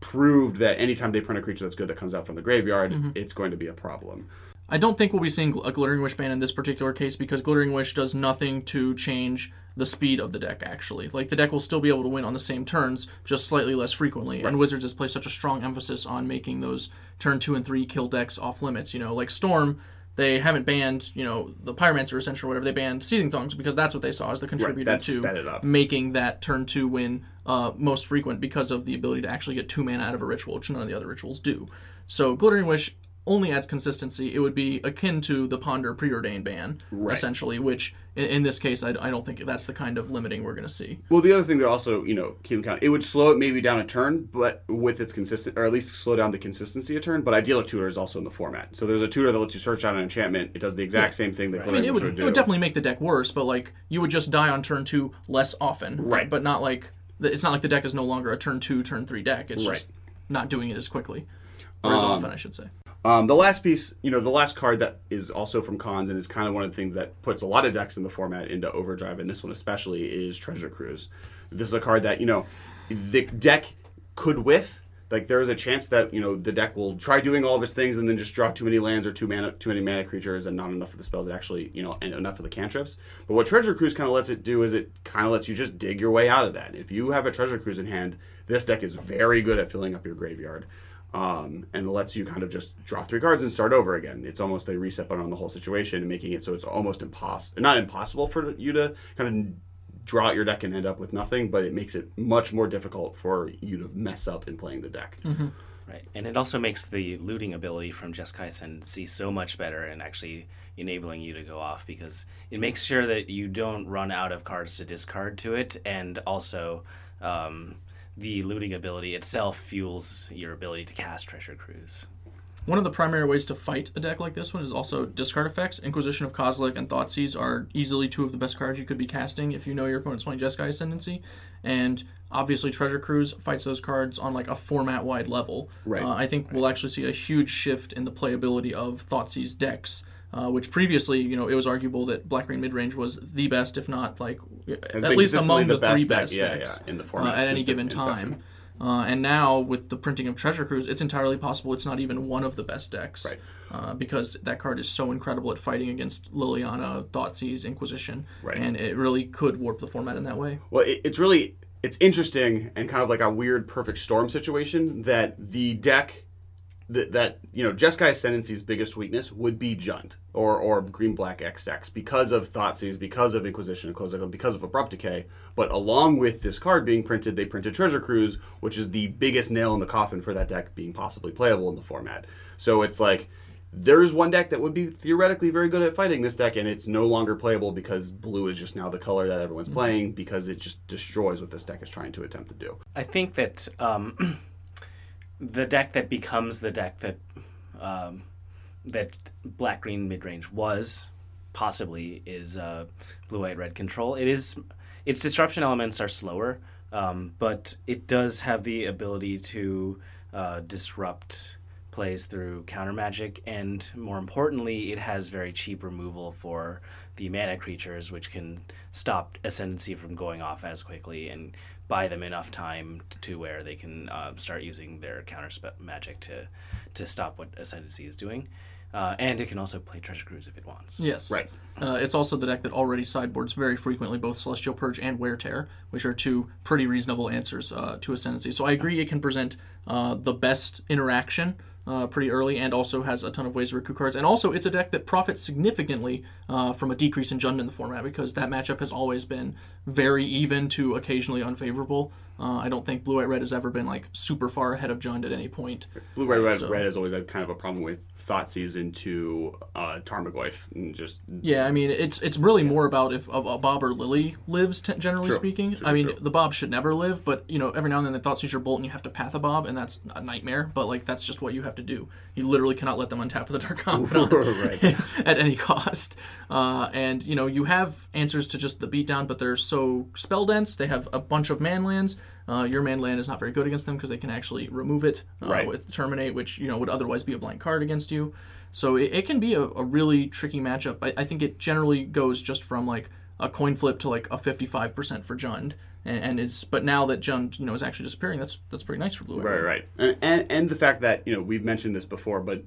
proved that anytime they print a creature that's good that comes out from the graveyard, it's going to be a problem. I don't think we'll be seeing a Glittering Wish ban in this particular case because Glittering Wish does nothing to change the speed of the deck, actually. Like, the deck will still be able to win on the same turns, just slightly less frequently. And Wizards has placed such a strong emphasis on making those turn two and three kill decks off limits. You know, like Storm, they haven't banned, you know, the Pyromancer Ascension or whatever. They banned Seething Songs because that's what they saw as the contributor that to sped it up. making that turn two win uh, most frequent because of the ability to actually get two mana out of a ritual, which none of the other rituals do. So Glittering Wish only adds consistency. It would be akin to the Ponder preordained ban, essentially, which in, in this case, I, I don't think that's the kind of limiting we're going to see. Well, the other thing that also, you know, keep in count, it would slow it maybe down a turn, but with its consistent, or at least slow down the consistency a turn. But Idyllic Tutor is also in the format, so there's a tutor that lets you search out an enchantment. It does the exact same thing that I mean, it would, would it would definitely make the deck worse, but like you would just die on turn two less often, Right. But not like it's not like the deck is no longer a turn two, turn three deck. It's Right. just not doing it as quickly or as Um, often, I should say. Um, the last piece, you know, the last card that is also from Khans and is kind of one of the things that puts a lot of decks in the format into overdrive, and this one especially is Treasure Cruise. This is a card that you know the deck could whiff. Like there is a chance that you know the deck will try doing all of its things and then just draw too many lands or too mana, too many mana creatures and not enough of the spells that actually you know and enough of the cantrips. But what Treasure Cruise kind of lets it do is it kind of lets you just dig your way out of that. If you have a Treasure Cruise in hand, this deck is very good at filling up your graveyard um, and lets you kind of just draw three cards and start over again. It's almost a reset button on the whole situation, and making it so it's almost impossible, not impossible for you to kind of draw out your deck and end up with nothing, but it makes it much more difficult for you to mess up in playing the deck. Right, and it also makes the looting ability from Jeskai Ascendancy so much better and actually enabling you to go off because it makes sure that you don't run out of cards to discard to it, and also um, the looting ability itself fuels your ability to cast Treasure Cruise. One of the primary ways to fight a deck like this one is also discard effects. Inquisition of Kozilek and Thoughtseize are easily two of the best cards you could be casting if you know your opponent's playing Jeskai Ascendancy. And obviously, Treasure Cruise fights those cards on like a format wide level. Right. Uh, I think we'll actually see a huge shift in the playability of Thoughtseize decks. Uh, which previously, you know, it was arguable that Black Green Midrange was the best, if not like Has at least among the the, best three best decks yeah, in the uh, format at any given time. Uh, and now with the printing of Treasure Cruise, it's entirely possible it's not even one of the best decks. Right. Uh, because that card is so incredible at fighting against Liliana, Thoughtseize, Inquisition, Right. and it really could warp the format in that way. Well, it, it's really it's interesting and kind of like a weird perfect storm situation that the deck that, that you know Jeskai Ascendancy's biggest weakness would be Jund or or Green Black XX because of Thoughtseize, because of Inquisition, because of Abrupt Decay. But along with this card being printed, they printed Treasure Cruise, which is the biggest nail in the coffin for that deck being possibly playable in the format. So it's like there's one deck that would be theoretically very good at fighting this deck, and it's no longer playable because blue is just now the color that everyone's playing because it just destroys what this deck is trying to attempt to do. I think that um, [clears throat] the deck that becomes the deck that um, that black green mid range was possibly is uh, blue white red control. It is its disruption elements are slower, um, but it does have the ability to uh, disrupt plays through counter magic, and more importantly, it has very cheap removal for the mana creatures, which can stop Ascendancy from going off as quickly and buy them enough time to where they can uh, start using their counter magic to to stop what Ascendancy is doing. Uh, and it can also play Treasure Cruise if it wants. Yes. Right. Uh, it's also the deck that already sideboards very frequently both Celestial Purge and Wear Tear, which are two pretty reasonable answers uh, to Ascendancy. So I agree it can present uh, the best interaction uh, pretty early and also has a ton of ways to recruit cards. And also, it's a deck that profits significantly uh, from a decrease in Jund in the format because that matchup has always been very even to occasionally unfavorable. Uh, I don't think Blue White Red has ever been like super far ahead of Jund at any point. Blue White Red, so, Red has always had kind of a problem with Thoughtseize into uh, Tarmogoyf and just yeah. I mean, it's it's really more about if a, a Bob or Lily lives, t- generally true, speaking. True, I mean, true. the Bob should never live, but you know, every now and then the Thoughtseize your Bolt and you have to path a Bob, and that's a nightmare. But like that's just what you have to do. You literally cannot let them untap with a Dark Confidant at any cost. Uh, and you know, you have answers to just the beatdown, but they're so spell dense. They have a bunch of man lands. Uh, your man land is not very good against them because they can actually remove it uh, Right. with terminate, which you know would otherwise be a blank card against you. So it, it can be a, a really tricky matchup. I, I think it generally goes just from like a coin flip to like a 55% for Jund, and, and is but now that Jund you know is actually disappearing, that's that's pretty nice for Blue. Right, right. And, and and the fact that you know we've mentioned this before, but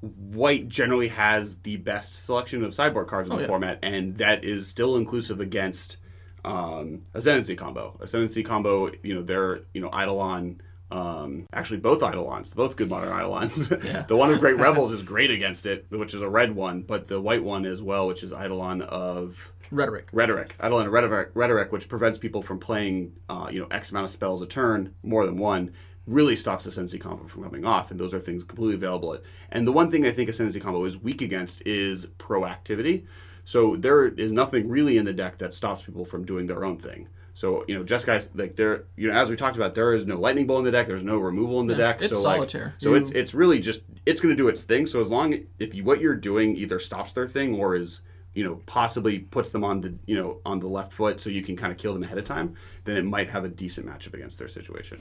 white generally has the best selection of sideboard cards in Oh, the yeah. format, and that is still inclusive against um, Ascendancy combo. Ascendancy combo, you know, they're you know Eidolon. Um, actually, both Eidolons, both good modern Eidolons. [laughs] the one of Great [laughs] Revels is great against it, which is a red one, but the white one as well, which is Eidolon of Rhetoric. rhetoric. Eidolon of rhetoric, rhetoric, which prevents people from playing, uh, you know, X amount of spells a turn, more than one, really stops Ascendancy combo from coming off, and those are things completely available. And the one thing I think Ascendancy combo is weak against is proactivity. So there is nothing really in the deck that stops people from doing their own thing. So you know, just guys like there, you know, as we talked about, there is no lightning bolt in the deck. There's no removal in the Yeah, deck. it's so solitaire. Like, so You- it's it's really just it's going to do its thing. So as long if you, what you're doing either stops their thing or is you know possibly puts them on the you know on the left foot, so you can kind of kill them ahead of time, then it might have a decent matchup against their situation.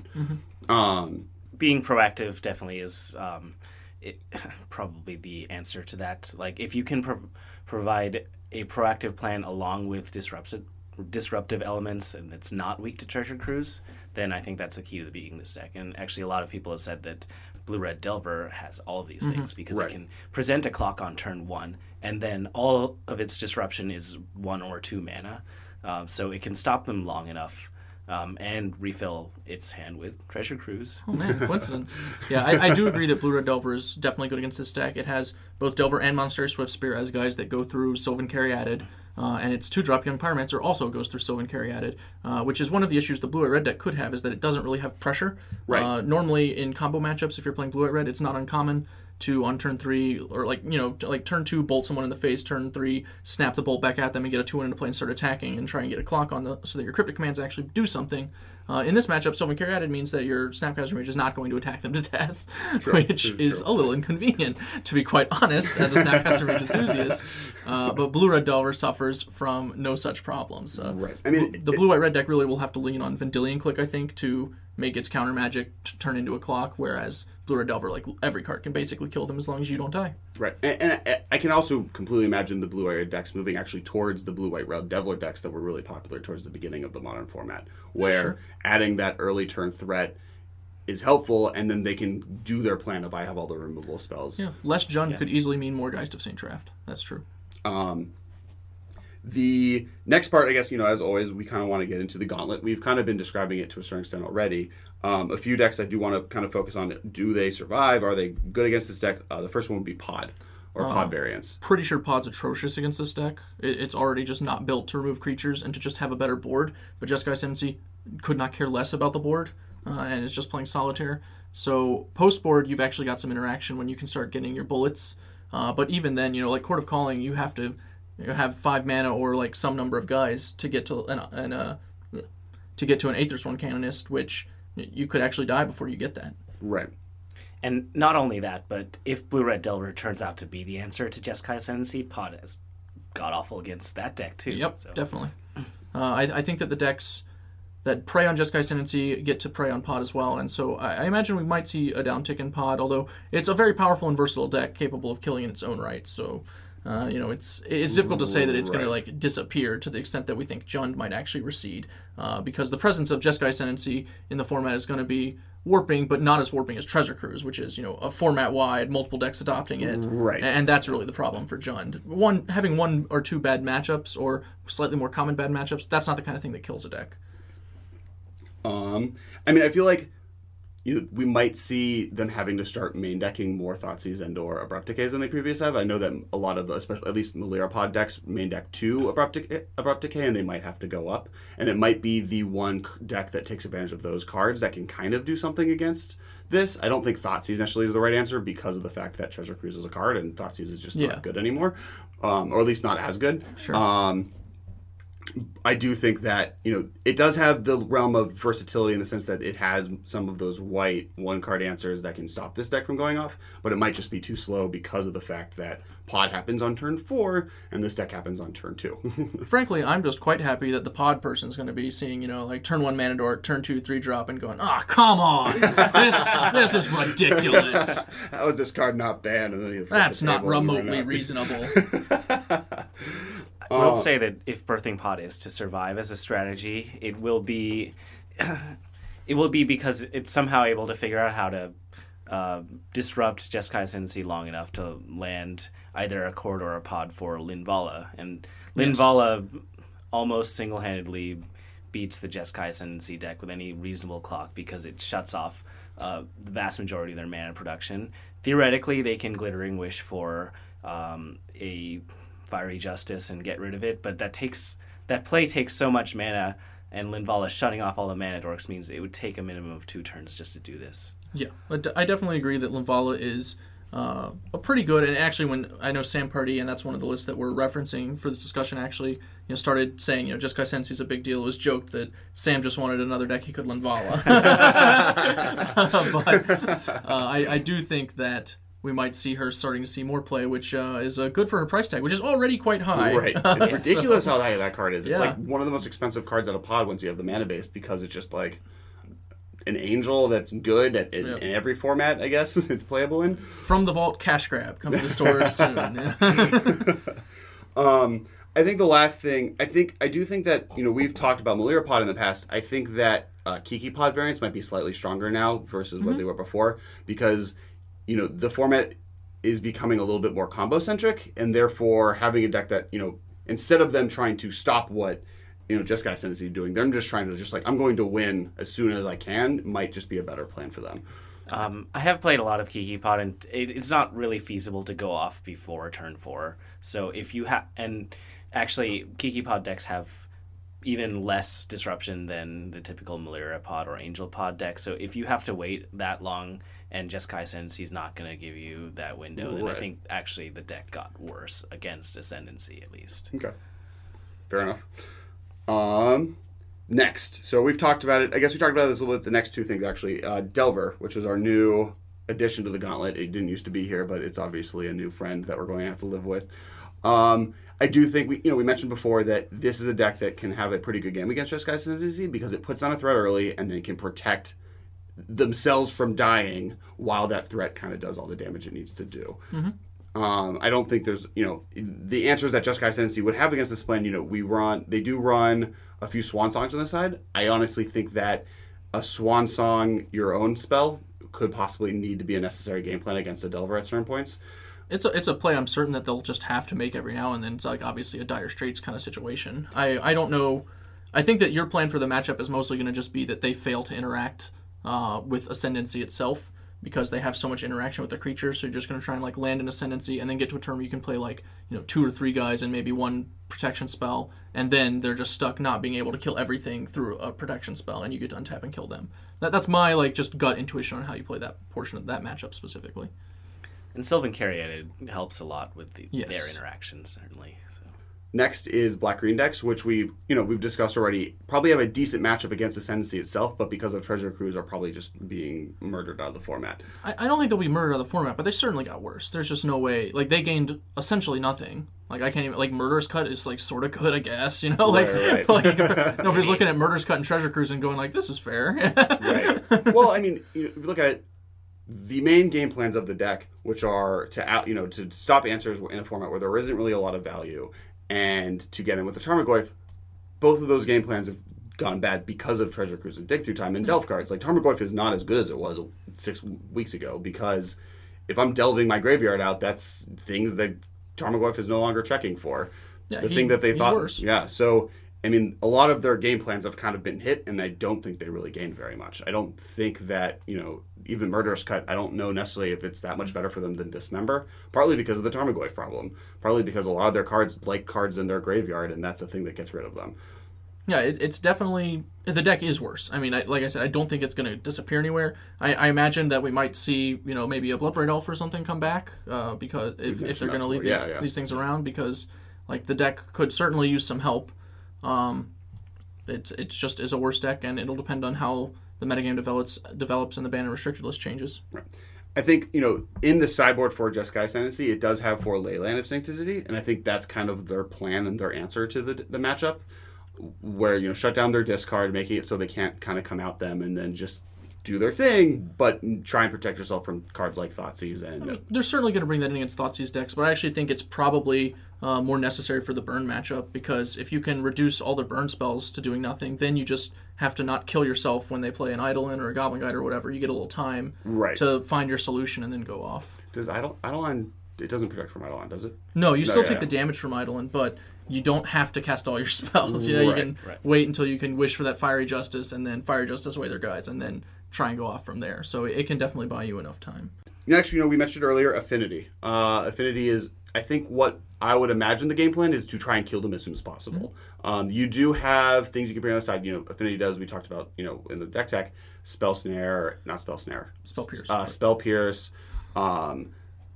Um, being proactive definitely is um, it, [laughs] probably the answer to that. Like if you can pro- provide a proactive plan along with disruptive disruptive elements and it's not weak to treasure cruise, then I think that's the key to beating this deck. And actually, a lot of people have said that blue red delver has all of these things because Right. it can present a clock on turn one, and then all of its disruption is one or two mana, um, so it can stop them long enough. Um, and refill its hand with Treasure Cruise. Oh man, coincidence. yeah, I, I do agree that Blue Red Delver is definitely good against this deck. It has both Delver and Monastery Swiftspear as guys that go through Sylvan Caryatid, uh, and its two drop Young Pyromancer also goes through Sylvan Caryatid, uh, which is one of the issues the Blue White Red deck could have is that it doesn't really have pressure. Right. Uh, normally in combo matchups, if you're playing Blue White Red, it's not uncommon to on turn three or like you know like turn two bolt someone in the face, turn three snap the bolt back at them and get a two one into play and start attacking and try and get a clock on the so that your cryptic commands actually do something. Uh, in this matchup, Sylvan Caryatid means that your Snapcaster Mage is not going to attack them to death, [laughs] which is a little inconvenient, to be quite honest, as a Snapcaster Mage enthusiast. [laughs] Uh, but Blue Red Delver suffers from no such problems. Uh, Right. I mean, the blue white red deck really will have to lean on Vendilion Clique, I think, to make its counter magic t- turn into a clock, whereas blue red delver, like every card, can basically kill them as long as you don't die. Right, and, and I, I can also completely imagine the blue white decks moving actually towards the blue white red Delver decks that were really popular towards the beginning of the modern format, where sure. adding that early turn threat is helpful, and then they can do their plan of I have all the removal spells. Yeah, less Jund could easily mean more Geist of Saint Traft. That's true. Um, The next part, I guess, you know, as always, we kind of want to get into the gauntlet. We've kind of been describing it to a certain extent already. Um, a few decks I do want to kind of focus on: do they survive? Are they good against this deck? Uh, the first one would be Pod or Pod variants. Pretty sure Pod's atrocious against this deck. It, it's already just not built to remove creatures and to just have a better board. But Jeskai Ascendancy could not care less about the board uh, and is just playing solitaire. So post board, you've actually got some interaction when you can start getting your bullets. Uh, but even then, you know, like Chord of Calling, you have to you know, have five mana or like some number of guys to get to an, an uh, to get to an Aethersworn Canonist, which you could actually die before you get that. Right. And not only that, but if Blue Red Delver turns out to be the answer to Jeskai Ascendancy, Pod is god awful against that deck too. Yep, so. definitely. Uh, I, I think that the decks that prey on Jeskai Ascendancy get to prey on Pod as well, and so I, I imagine we might see a downtick in Pod, although it's a very powerful and versatile deck capable of killing in its own right. So. Uh, you know, it's it's difficult to say that it's going to like disappear to the extent that we think Jund might actually recede, uh, because the presence of Jeskai Ascendancy in the format is going to be warping, but not as warping as Treasure Cruise, which is you know a format wide, multiple decks adopting it, Right. And that's really the problem for Jund. One having one or two bad matchups or slightly more common bad matchups, that's not the kind of thing that kills a deck. Um, I mean, I feel like we might see them having to start main decking more Thoughtseize and or Abrupt Decays than they previously have. I know that a lot of, especially at least Melira pod decks, main deck two Abrupt, Decay, Abrupt Decay, and they might have to go up. And it might be the one deck that takes advantage of those cards that can kind of do something against this. I don't think Thoughtseize necessarily is the right answer because of the fact that Treasure Cruise is a card and Thoughtseize is just Yeah. not good anymore, um, or at least not as good. Sure. Um, I do think that you know it does have the realm of versatility in the sense that it has some of those white one card answers that can stop this deck from going off, but it might just be too slow because of the fact that pod happens on turn four and this deck happens on turn two. [laughs] Frankly, I'm just quite happy that the pod person is going to be seeing, you know, like turn one mana dork, turn two three drop, and going, ah, come on, this this is ridiculous. [laughs] How is this card not banned? That's not table and you run remotely reasonable. [laughs] I will say that if birthing pod is to survive as a strategy, it will be [clears throat] it will be because it's somehow able to figure out how to uh, disrupt Jeskai Ascendancy long enough to land either a cord or a pod for Linvala. And Linvala almost single handedly beats the Jeskai Ascendancy deck with any reasonable clock because it shuts off uh, the vast majority of their mana production. Theoretically, they can Glittering Wish for um, a Fiery Justice and get rid of it, but that takes that play takes so much mana, and Linvala shutting off all the mana dorks means it would take a minimum of two turns just to do this. Yeah, I definitely agree that Linvala is uh, a pretty good. And actually, when I know Sam Pardee, and that's one of the lists that we're referencing for this discussion, actually, you know, started saying, you know, just because Sensei's a big deal, it was joked that Sam just wanted another deck he could Linvala. [laughs] [laughs] but uh, I, I do think that we might see her starting to see more play, which uh, is uh, good for her price tag, which is already quite high. Right. [laughs] It's ridiculous how high that card is. It's Yeah. like one of the most expensive cards out of pod once you have the mana base because it's just like an angel that's good at, in, Yeah. in every format, I guess [laughs] it's playable in. From the vault, cash grab coming to stores [laughs] soon. Um, I think the last thing, I think, I do think that, you know, we've talked about Melira Pod in the past. I think that uh, Kiki Pod variants might be slightly stronger now versus what they were before because, you know, the format is becoming a little bit more combo centric and therefore having a deck that, you know, instead of them trying to stop what, you know, just guys Tennessee doing, they're just trying to just like, I'm going to win as soon as I can, might just be a better plan for them. Um, I have played a lot of Kiki Pod, and it, it's not really feasible to go off before turn four. So if you have, and actually, Kiki Pod decks have even less disruption than the typical Melira Pod or Angel Pod deck. So if you have to wait that long, and Jeskai Ascendancy is not going to give you that window, then I think actually the deck got worse against Ascendancy at least. Okay. Fair enough. Um, next, so we've talked about it. I guess we talked about this a little bit. The next two things actually, uh, Delver, which is our new addition to the Gauntlet. It didn't used to be here, but it's obviously a new friend that we're going to have to live with. Um, I do think we, you know, we mentioned before that this is a deck that can have a pretty good game against Jeskai Ascendancy because it puts on a threat early and then can protect themselves from dying while that threat kind of does all the damage it needs to do. Um, I don't think there's, you know, the answers that Jeskai Ascendancy would have against this plan. You know, we run, they do run a few Swan Songs on the side. I honestly think that a Swan Song, your own spell, could possibly need to be a necessary game plan against a Delver at certain points. it's a it's a play I'm certain that they'll just have to make every now and then. It's like obviously a dire straits kind of situation. I I don't know. I think that your plan for the matchup is mostly going to just be that they fail to interact uh, with ascendancy itself because they have so much interaction with the creatures. So you're just going to try and like land an ascendancy and then get to a turn where you can play like you know two or three guys and maybe one protection spell, and then they're just stuck not being able to kill everything through a protection spell, and you get to untap and kill them. That, that's my like just gut intuition on how you play that portion of that matchup specifically. And Sylvan Caryatid helps a lot with the, Yes. their interactions, certainly. So. Next is Black Green decks, which we've you know we've discussed already. Probably have a decent matchup against Ascendancy itself, but because of Treasure Cruise, are probably just being murdered out of the format. I, I don't think they'll be murdered out of the format, but they certainly got worse. There's just no way. Like they gained essentially nothing. Like I can't even like Murderous Cut is like sort of good, I guess. You know, [laughs] like Right, right. like [laughs] nobody's looking at Murderous Cut and Treasure Cruise and going like, this is fair. [laughs] right. Well, I mean, you know, if you look at it, the main game plans of the deck, which are to out, you know, to stop answers in a format where there isn't really a lot of value, and to get in with the Tarmogoyf, both of those game plans have gone bad because of Treasure Cruise and Dig Through Time and Delve cards. Like Tarmogoyf is not as good as it was six weeks ago because if I'm delving my graveyard out, that's things that Tarmogoyf is no longer checking for. Yeah, the he- thing that they thought, worse. yeah. So I mean, a lot of their game plans have kind of been hit, and I don't think they really gained very much. I don't think that you know even Murderous Cut. I don't know necessarily if it's that much better for them than Dismember. Partly because of the Tarmogoyf problem. Partly because a lot of their cards like cards in their graveyard, and that's the thing that gets rid of them. Yeah, it, it's definitely the deck is worse. I mean, I, like I said, I don't think it's going to disappear anywhere. I, I imagine that we might see, you know, maybe a Bloodbraid Elf or something come back uh, because if, if they're going to leave these, Yeah, yeah. these things around, because like the deck could certainly use some help. Um, it it just is a worse deck, and it'll depend on how the metagame develops develops and the ban and restricted list changes. Right. I think you know in the sideboard for Jeskai Ascendancy, it does have for Leyline of Sanctity, and I think that's kind of their plan and their answer to the the matchup, where you know shut down their discard, making it so they can't kind of come out them, and then just do their thing, but try and protect yourself from cards like Thoughtseize and They're certainly going to bring that in against Thoughtseize decks, but I actually think it's probably uh, more necessary for the burn matchup because if you can reduce all their burn spells to doing nothing, then you just have to not kill yourself when they play an Eidolon or a Goblin Guide or whatever. You get a little time Right. to find your solution and then go off. does Eidol- Eidolon it doesn't protect from Eidolon, does it? No, you still yeah, take yeah. the damage from Eidolon, but you don't have to cast all your [laughs] spells. You know, you can right. wait until you can wish for that Fiery Justice and then Fiery Justice away their guys and then try and go off from there. So it can definitely buy you enough time. Next, you know, we mentioned earlier Affinity. Uh, Affinity is, I think, what I would imagine the game plan is to try and kill them as soon as possible. Um, you do have things you can bring on the side. You know, Affinity does. We talked about, you know, in the deck tech, Spell Snare, not Spell Snare, Spell Pierce. uh, Spell Pierce, um,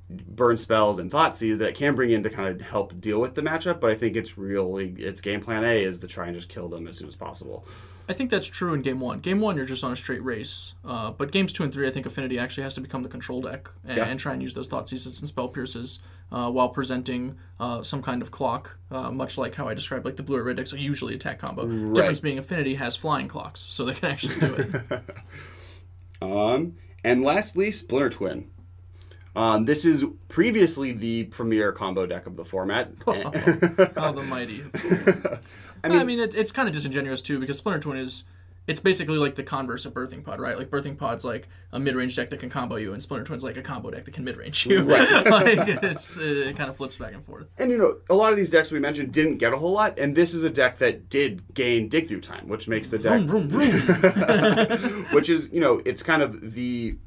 burn spells, and Thoughtseize that it can bring in to kind of help deal with the matchup. But I think it's really its game plan A is to try and just kill them as soon as possible. I think that's true in game one. Game one, you're just on a straight race. Uh, but games two and three, I think Affinity actually has to become the control deck and, Yeah. and try and use those Thoughtseizes and spell pierces uh, while presenting uh, some kind of clock, uh, much like how I described like the blue or red decks are usually attack combo. Difference being Affinity has flying clocks, so they can actually do it. [laughs] Um, and lastly, Splinter Twin. Um, this is previously the premier combo deck of the format. [laughs] [laughs] oh, the mighty. I mean, I mean it, it's kind of disingenuous too because Splinter Twin is. It's basically like the converse of Birthing Pod, right? Like Birthing Pod's like a mid-range deck that can combo you, and Splinter Twin's like a combo deck that can mid-range you. [laughs] like, it's it kind of flips back and forth. And you know, a lot of these decks we mentioned didn't get a whole lot, and this is a deck that did gain dig through time, which makes the deck, Vroom, vroom, vroom. [laughs] which is you know, it's kind of the,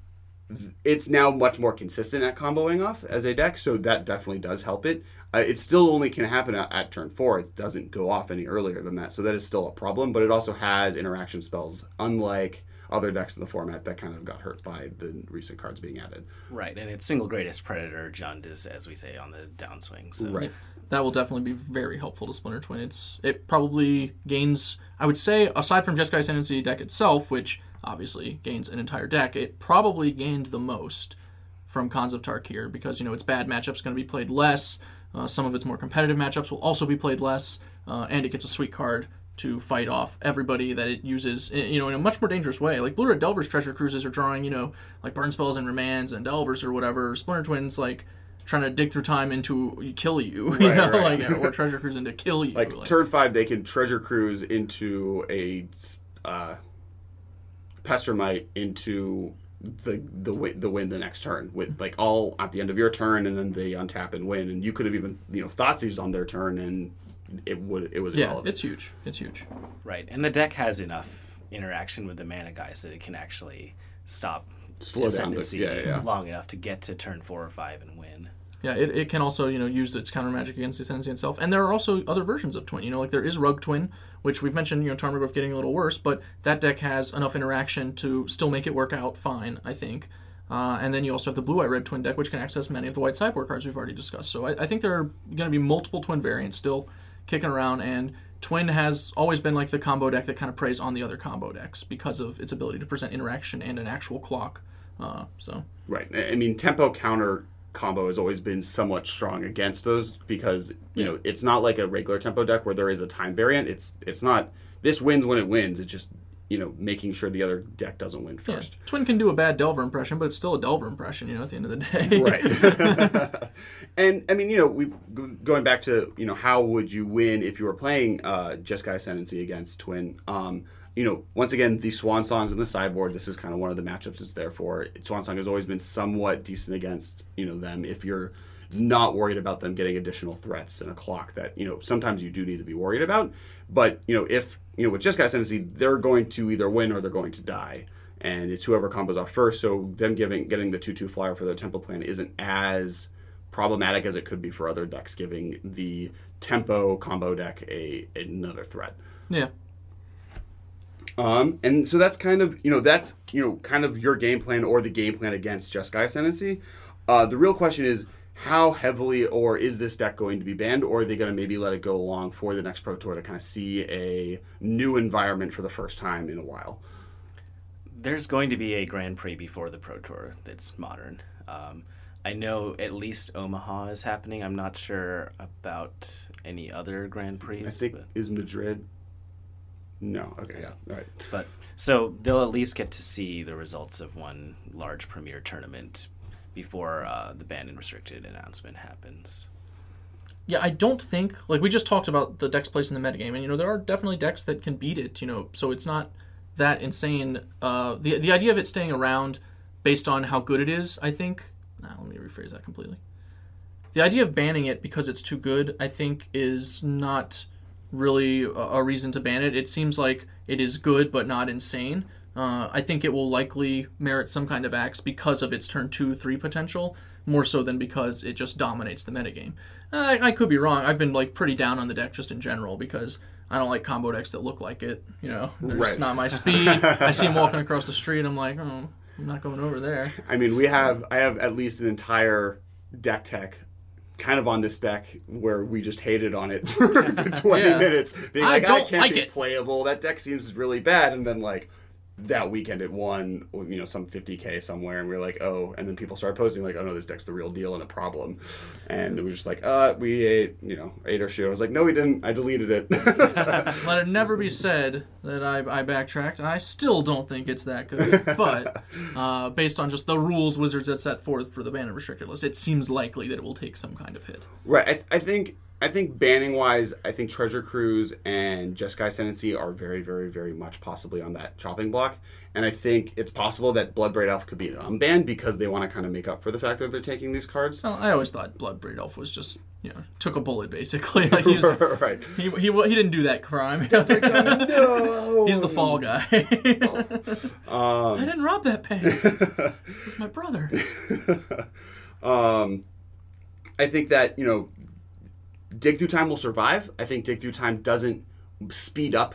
it's now much more consistent at comboing off as a deck, so that definitely does help it. Uh, it still only can happen at, at turn four. It doesn't go off any earlier than that, so that is still a problem. But it also has interaction spells, unlike other decks in the format that kind of got hurt by the recent cards being added. Right, and it's single greatest predator, Jundis, as we say on the downswing. So Right. that will definitely be very helpful to Splinter Twin. It's it probably gains, I would say, aside from Jeskai Ascendancy deck itself, which obviously gains an entire deck, it probably gained the most from Khans of Tarkir because you know its bad matchups going to be played less. Uh, some of its more competitive matchups will also be played less, uh, and it gets a sweet card to fight off everybody that it uses, you know, in a much more dangerous way. Like Blue Red Delver's treasure cruises are drawing, you know, like burn spells and remands and delvers or whatever. Splinter Twins like trying to dig through time into kill you, [laughs] you Right, know, right. like or [laughs] treasure cruising to kill you. like turn five they can treasure cruise into a uh, pestermite into the the wi- the win the next turn with like all at the end of your turn and then they untap and win and you could have even you know thought seized on their turn and it would it was Yeah, irrelevant. it's huge. It's huge. Right, and the deck has enough interaction with the mana guys that it can actually stop Slow down the- ascendancy yeah, yeah, yeah. long enough to get to turn four or five and win. Yeah, it, it can also, you know, use its counter magic against the Ascendancy itself. And there are also other versions of Twin. You know, like there is Rug Twin, which we've mentioned, you know, Tarmogoyf getting a little worse, but that deck has enough interaction to still make it work out fine, I think. Uh, and then you also have the Blue Eye Red Twin deck, which can access many of the white sideboard cards we've already discussed. So I, I think there are going to be multiple Twin variants still kicking around, and Twin has always been like the combo deck that kind of preys on the other combo decks because of its ability to present interaction and an actual clock. Uh, so Right. I mean, tempo counter combo has always been somewhat strong against those because you know it's not like a regular tempo deck where there is a time variant. It's it's not this wins when it wins. It's just you know making sure the other deck doesn't win yeah, first. Twin can do a bad Delver impression, but it's still a Delver impression, you know, at the end of the day. [laughs] right [laughs] and i mean you know we going back to you know how would you win if you were playing uh jeskai ascendancy against twin um you know once again the swan songs in the sideboard this is kind of one of the matchups it's there for swan song has always been somewhat decent against you know them if you're not worried about them getting additional threats and a clock that you know sometimes you do need to be worried about but you know if you know with just jeskai ascendancy they're going to either win or they're going to die and it's whoever combos off first. So them giving getting the two two flyer for their tempo plan isn't as problematic as it could be for other decks, giving the tempo combo deck a another threat. yeah. Um, and so that's kind of you know that's you know kind of your game plan or the game plan against Jeskai Ascendancy. Uh, the real question is how heavily or is this deck going to be banned or are they going to maybe let it go along for the next pro tour to kind of see a new environment for the first time in a while There's going to be a Grand Prix before the Pro Tour that's modern. Um, I know at least Omaha is happening. I'm not sure about any other Grand Prix. i think but, is madrid no okay yeah all right but so they'll at least get to see the results of one large premier tournament before uh, the banned and restricted announcement happens. Yeah, I don't think like we just talked about the decks placed in the metagame, and you know there are definitely decks that can beat it. You know, so it's not that insane. Uh, the the idea of it staying around based on how good it is, I think. Now let me rephrase that completely. The idea of banning it because it's too good, I think, is not really a, reason to ban it. It seems like it is good but not insane. Uh, I think it will likely merit some kind of axe because of its turn two, three potential, more so than because it just dominates the metagame. Uh, I, I could be wrong. I've been like pretty down on the deck just in general because I don't like combo decks that look like it. You know, they're Right. just not my [laughs] speed. I see him walking across the street. I'm like, oh, I'm not going over there. I mean, we have I have at least an entire deck tech kind of on this deck where we just hated on it [laughs] for [laughs] 20 Yeah. minutes being I like oh, I don't can't like be it." playable that deck seems really bad and then like that weekend it won you know some 50k somewhere and we are like oh and then people started posting like oh no this deck's the real deal and a problem and it was just like uh we ate you know ate our shit I was like no we didn't I deleted it [laughs] Let it never be said that I, I backtracked. I still don't think it's that good, but uh, based on just the rules Wizards had set forth for the ban and restricted list, it seems likely that it will take some kind of hit. Right. I, th- I think I think banning wise, I think Treasure Cruise and Jeskai Ascendancy are very, very, very much possibly on that chopping block. And I think it's possible that Bloodbraid Elf could be unbanned because they want to kind of make up for the fact that they're taking these cards. Well, I always thought Bloodbraid Elf was just, you know, took a bullet basically. [laughs] Like he, was, [laughs] right. he, he, he didn't do that crime. [laughs] no. He's the fall guy. Um, I didn't rob that bank. It's my brother. um, I think that you know, dig through time will survive. I think dig through time doesn't speed up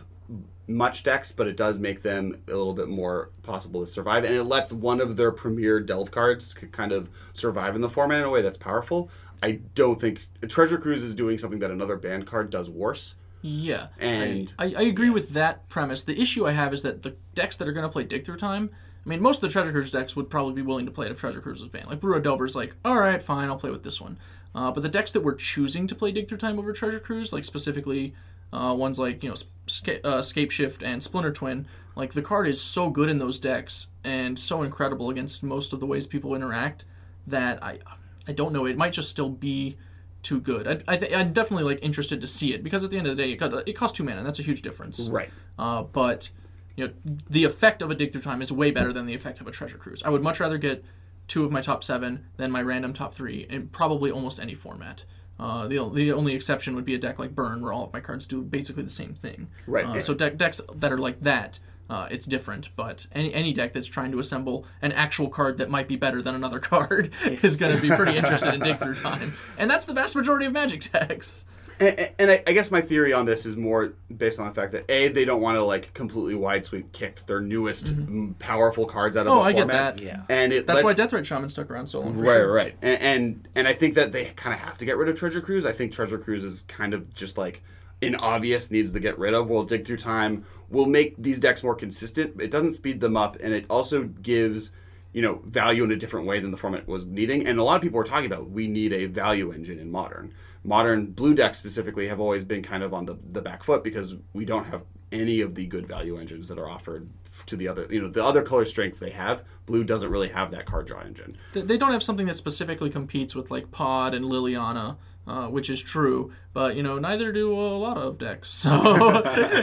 much decks, but it does make them a little bit more possible to survive, and it lets one of their premier delve cards kind of survive in the format in a way that's powerful. I don't think Treasure Cruise is doing something that another band card does worse. Yeah, And- I, I, agree with that premise. The issue I have is that the decks that are going to play Dig Through Time, I mean, most of the Treasure Cruise decks would probably be willing to play it if Treasure Cruise was banned. Like Blue Delver's like, all right, fine, I'll play with this one. Uh, but the decks that we're choosing to play Dig Through Time over Treasure Cruise, like specifically uh, ones like you know Sca- uh, Scape Shift and Splinter Twin, like the card is so good in those decks and so incredible against most of the ways people interact that I I don't know. It might just still be too good. I, I th- I'm definitely like interested to see it because at the end of the day, it, got, it costs two mana. and That's a huge difference. Right. Uh, but you know, the effect of a dig through time is way better than the effect of a treasure cruise. I would much rather get two of my top seven then my random top three in probably almost any format. Uh, the, the only exception would be a deck like Burn, where all of my cards do basically the same thing. Right. Uh, so deck, decks that are like that, uh, it's different. But any any deck that's trying to assemble an actual card that might be better than another [laughs] card is going to be pretty interested in Dig Through Time, and that's the vast majority of Magic decks. And, and I, I guess my theory on this is more based on the fact that a they don't want to like completely wide sweep kick their newest mm-hmm. m powerful cards out of Oh, a I get format. that. Yeah. And it That's why lets- Death Ray Shaman stuck around so long. For Right, sure. right, and, and and I think that they kind of have to get rid of Treasure Cruise. I think Treasure Cruise is kind of just like an obvious needs to get rid of. We'll dig through time. We'll make these decks more consistent. It doesn't speed them up, and it also gives you know value in a different way than the format was needing. And a lot of people are talking about we need a value engine in modern. Modern blue decks specifically have always been kind of on the, the back foot because we don't have any of the good value engines that are offered to the other you know the other color strengths they have blue doesn't really have that card draw engine They- don't have something that specifically competes with like Pod and Liliana, uh, which is true. But you know, neither do a lot of decks. [laughs] So [laughs]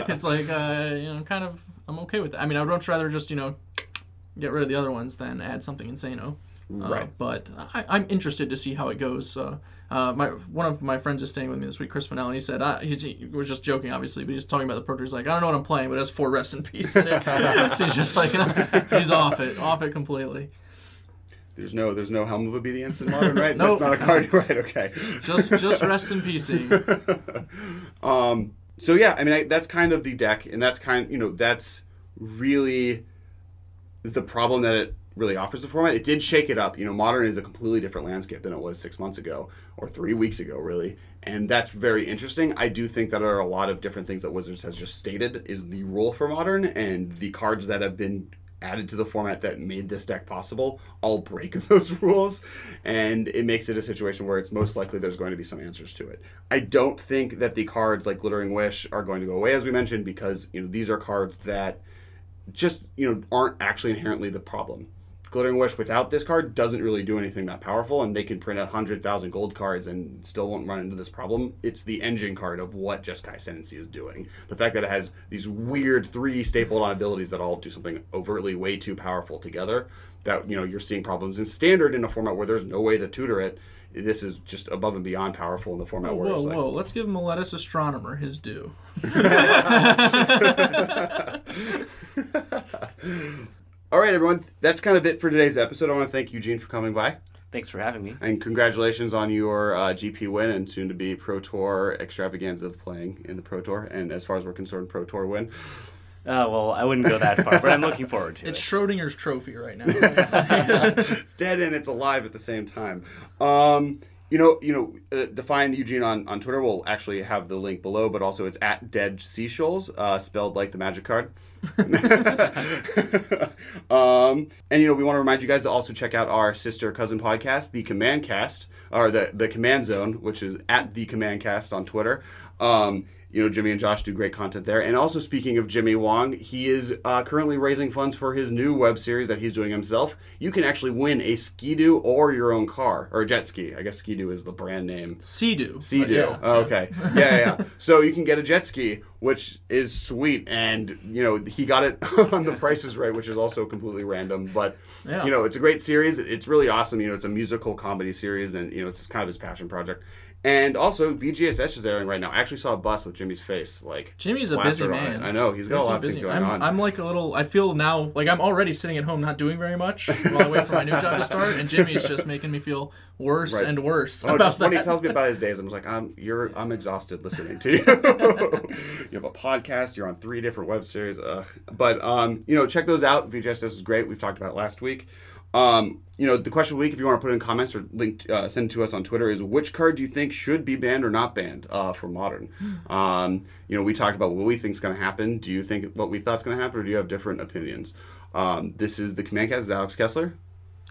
it's like uh, you know, kind of I'm okay with that. I mean, I would much rather just you know get rid of the other ones than add something insano. Uh, Right. but I, I'm interested to see how it goes. Uh, my one of my friends is staying with me this week, Chris Fennell, and he said uh, he's, he was just joking, obviously, but he's talking about the Pro He's like, I don't know what I'm playing, but it has four rest in peace in it. so [laughs] he's just like, he's off it, off it completely. There's no there's no helm of obedience in modern, right? Nope. That's not a card, [laughs] right? Okay. Just just rest in peacing. [laughs] Um. So yeah, I mean I, that's kind of the deck, and that's kind you know that's really the problem that it really offers the format. It did shake it up. You know, modern is a completely different landscape than it was six months ago or three weeks ago, really, and that's very interesting. I do think that there are a lot of different things that Wizards has just stated is the rule for modern, and the cards that have been added to the format that made this deck possible all break [laughs] those rules and it makes it a situation where it's most likely there's going to be some answers to it i don't think that the cards like glittering wish are going to go away as we mentioned because you know these are cards that just you know aren't actually inherently the problem glittering wish without this card doesn't really do anything that powerful and they can print a hundred thousand gold cards and still won't run into this problem it's the engine card of what jeskai ascendancy is doing the fact that it has these weird three stapled on abilities that all do something overtly way too powerful together that you know you're seeing problems in standard in a format where there's no way to tutor it this is just above and beyond powerful in the format where Whoa, it's like whoa! Let's give Meletis Astronomer his due. [laughs] [laughs] [laughs] all right everyone that's kind of it for today's episode i want to thank eugene for coming by Thanks for having me. And congratulations on your uh, GP win and soon to be Pro Tour extravaganza of playing in the Pro Tour. And as far as we're concerned, Pro Tour win. Uh, well, I wouldn't go that far, but I'm looking forward to It's it. It's Schrodinger's trophy right now. [laughs] it's dead and it's alive at the same time. Um, you know, you know, uh, define Eugene on, on Twitter. We'll actually have the link below, but also it's at Dead Seashells, uh, spelled like the magic card. [laughs] um, and you know, we want to remind you guys to also check out our sister cousin podcast, the Command Cast, or the the Command Zone, which is at the Command Cast on Twitter. Um, you know, Jimmy and Josh do great content there. And also, speaking of Jimmy Wong, he is uh, currently raising funds for his new web series that he's doing himself. You can actually win a Ski-Doo or your own car, or a jet ski. I guess Ski-Doo is the brand name. Sea but Doo. yeah. Oh, okay. Yeah, yeah, yeah. [laughs] So you can get a jet ski, which is sweet, and you know he got it [laughs] on the prices right, which is also completely random. But Yeah. you know it's a great series. It's really awesome. You know it's a musical comedy series, and you know it's kind of his passion project. And also VGHS is airing right now. I actually saw a bus with Jimmy's face. Like Jimmy's a busy man. I know he's got a lot of things busy. going I'm, on. I'm like a little. I feel now like I'm already sitting at home not doing very much while I wait for my new job to start, and Jimmy's just making me feel worse Right. and worse Oh, about just when he tells me about his days, I'm just like, I'm you're I'm exhausted listening to you. [laughs] you have a podcast, you're on three different web series. Ugh. But um, you know, check those out. VGS is great. We've talked about it last week. Um, you know, the question of the week, if you want to put in comments or link, uh, send it to us on Twitter, is which card do you think should be banned or not banned uh, for modern? Um, you know, we talked about what we think is going to happen. Do you think what we thought is going to happen, or do you have different opinions? Um, this is the Command Cast. Alex Kessler,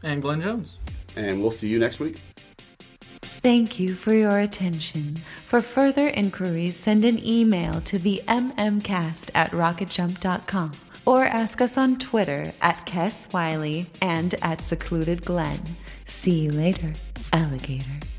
And Glenn Jones. and we'll see you next week. Thank you for your attention. For further inquiries, send an email to the mmcast at rocketjump.com or ask us on Twitter at Kess Wiley and at Secluded Glen. See you later, alligator.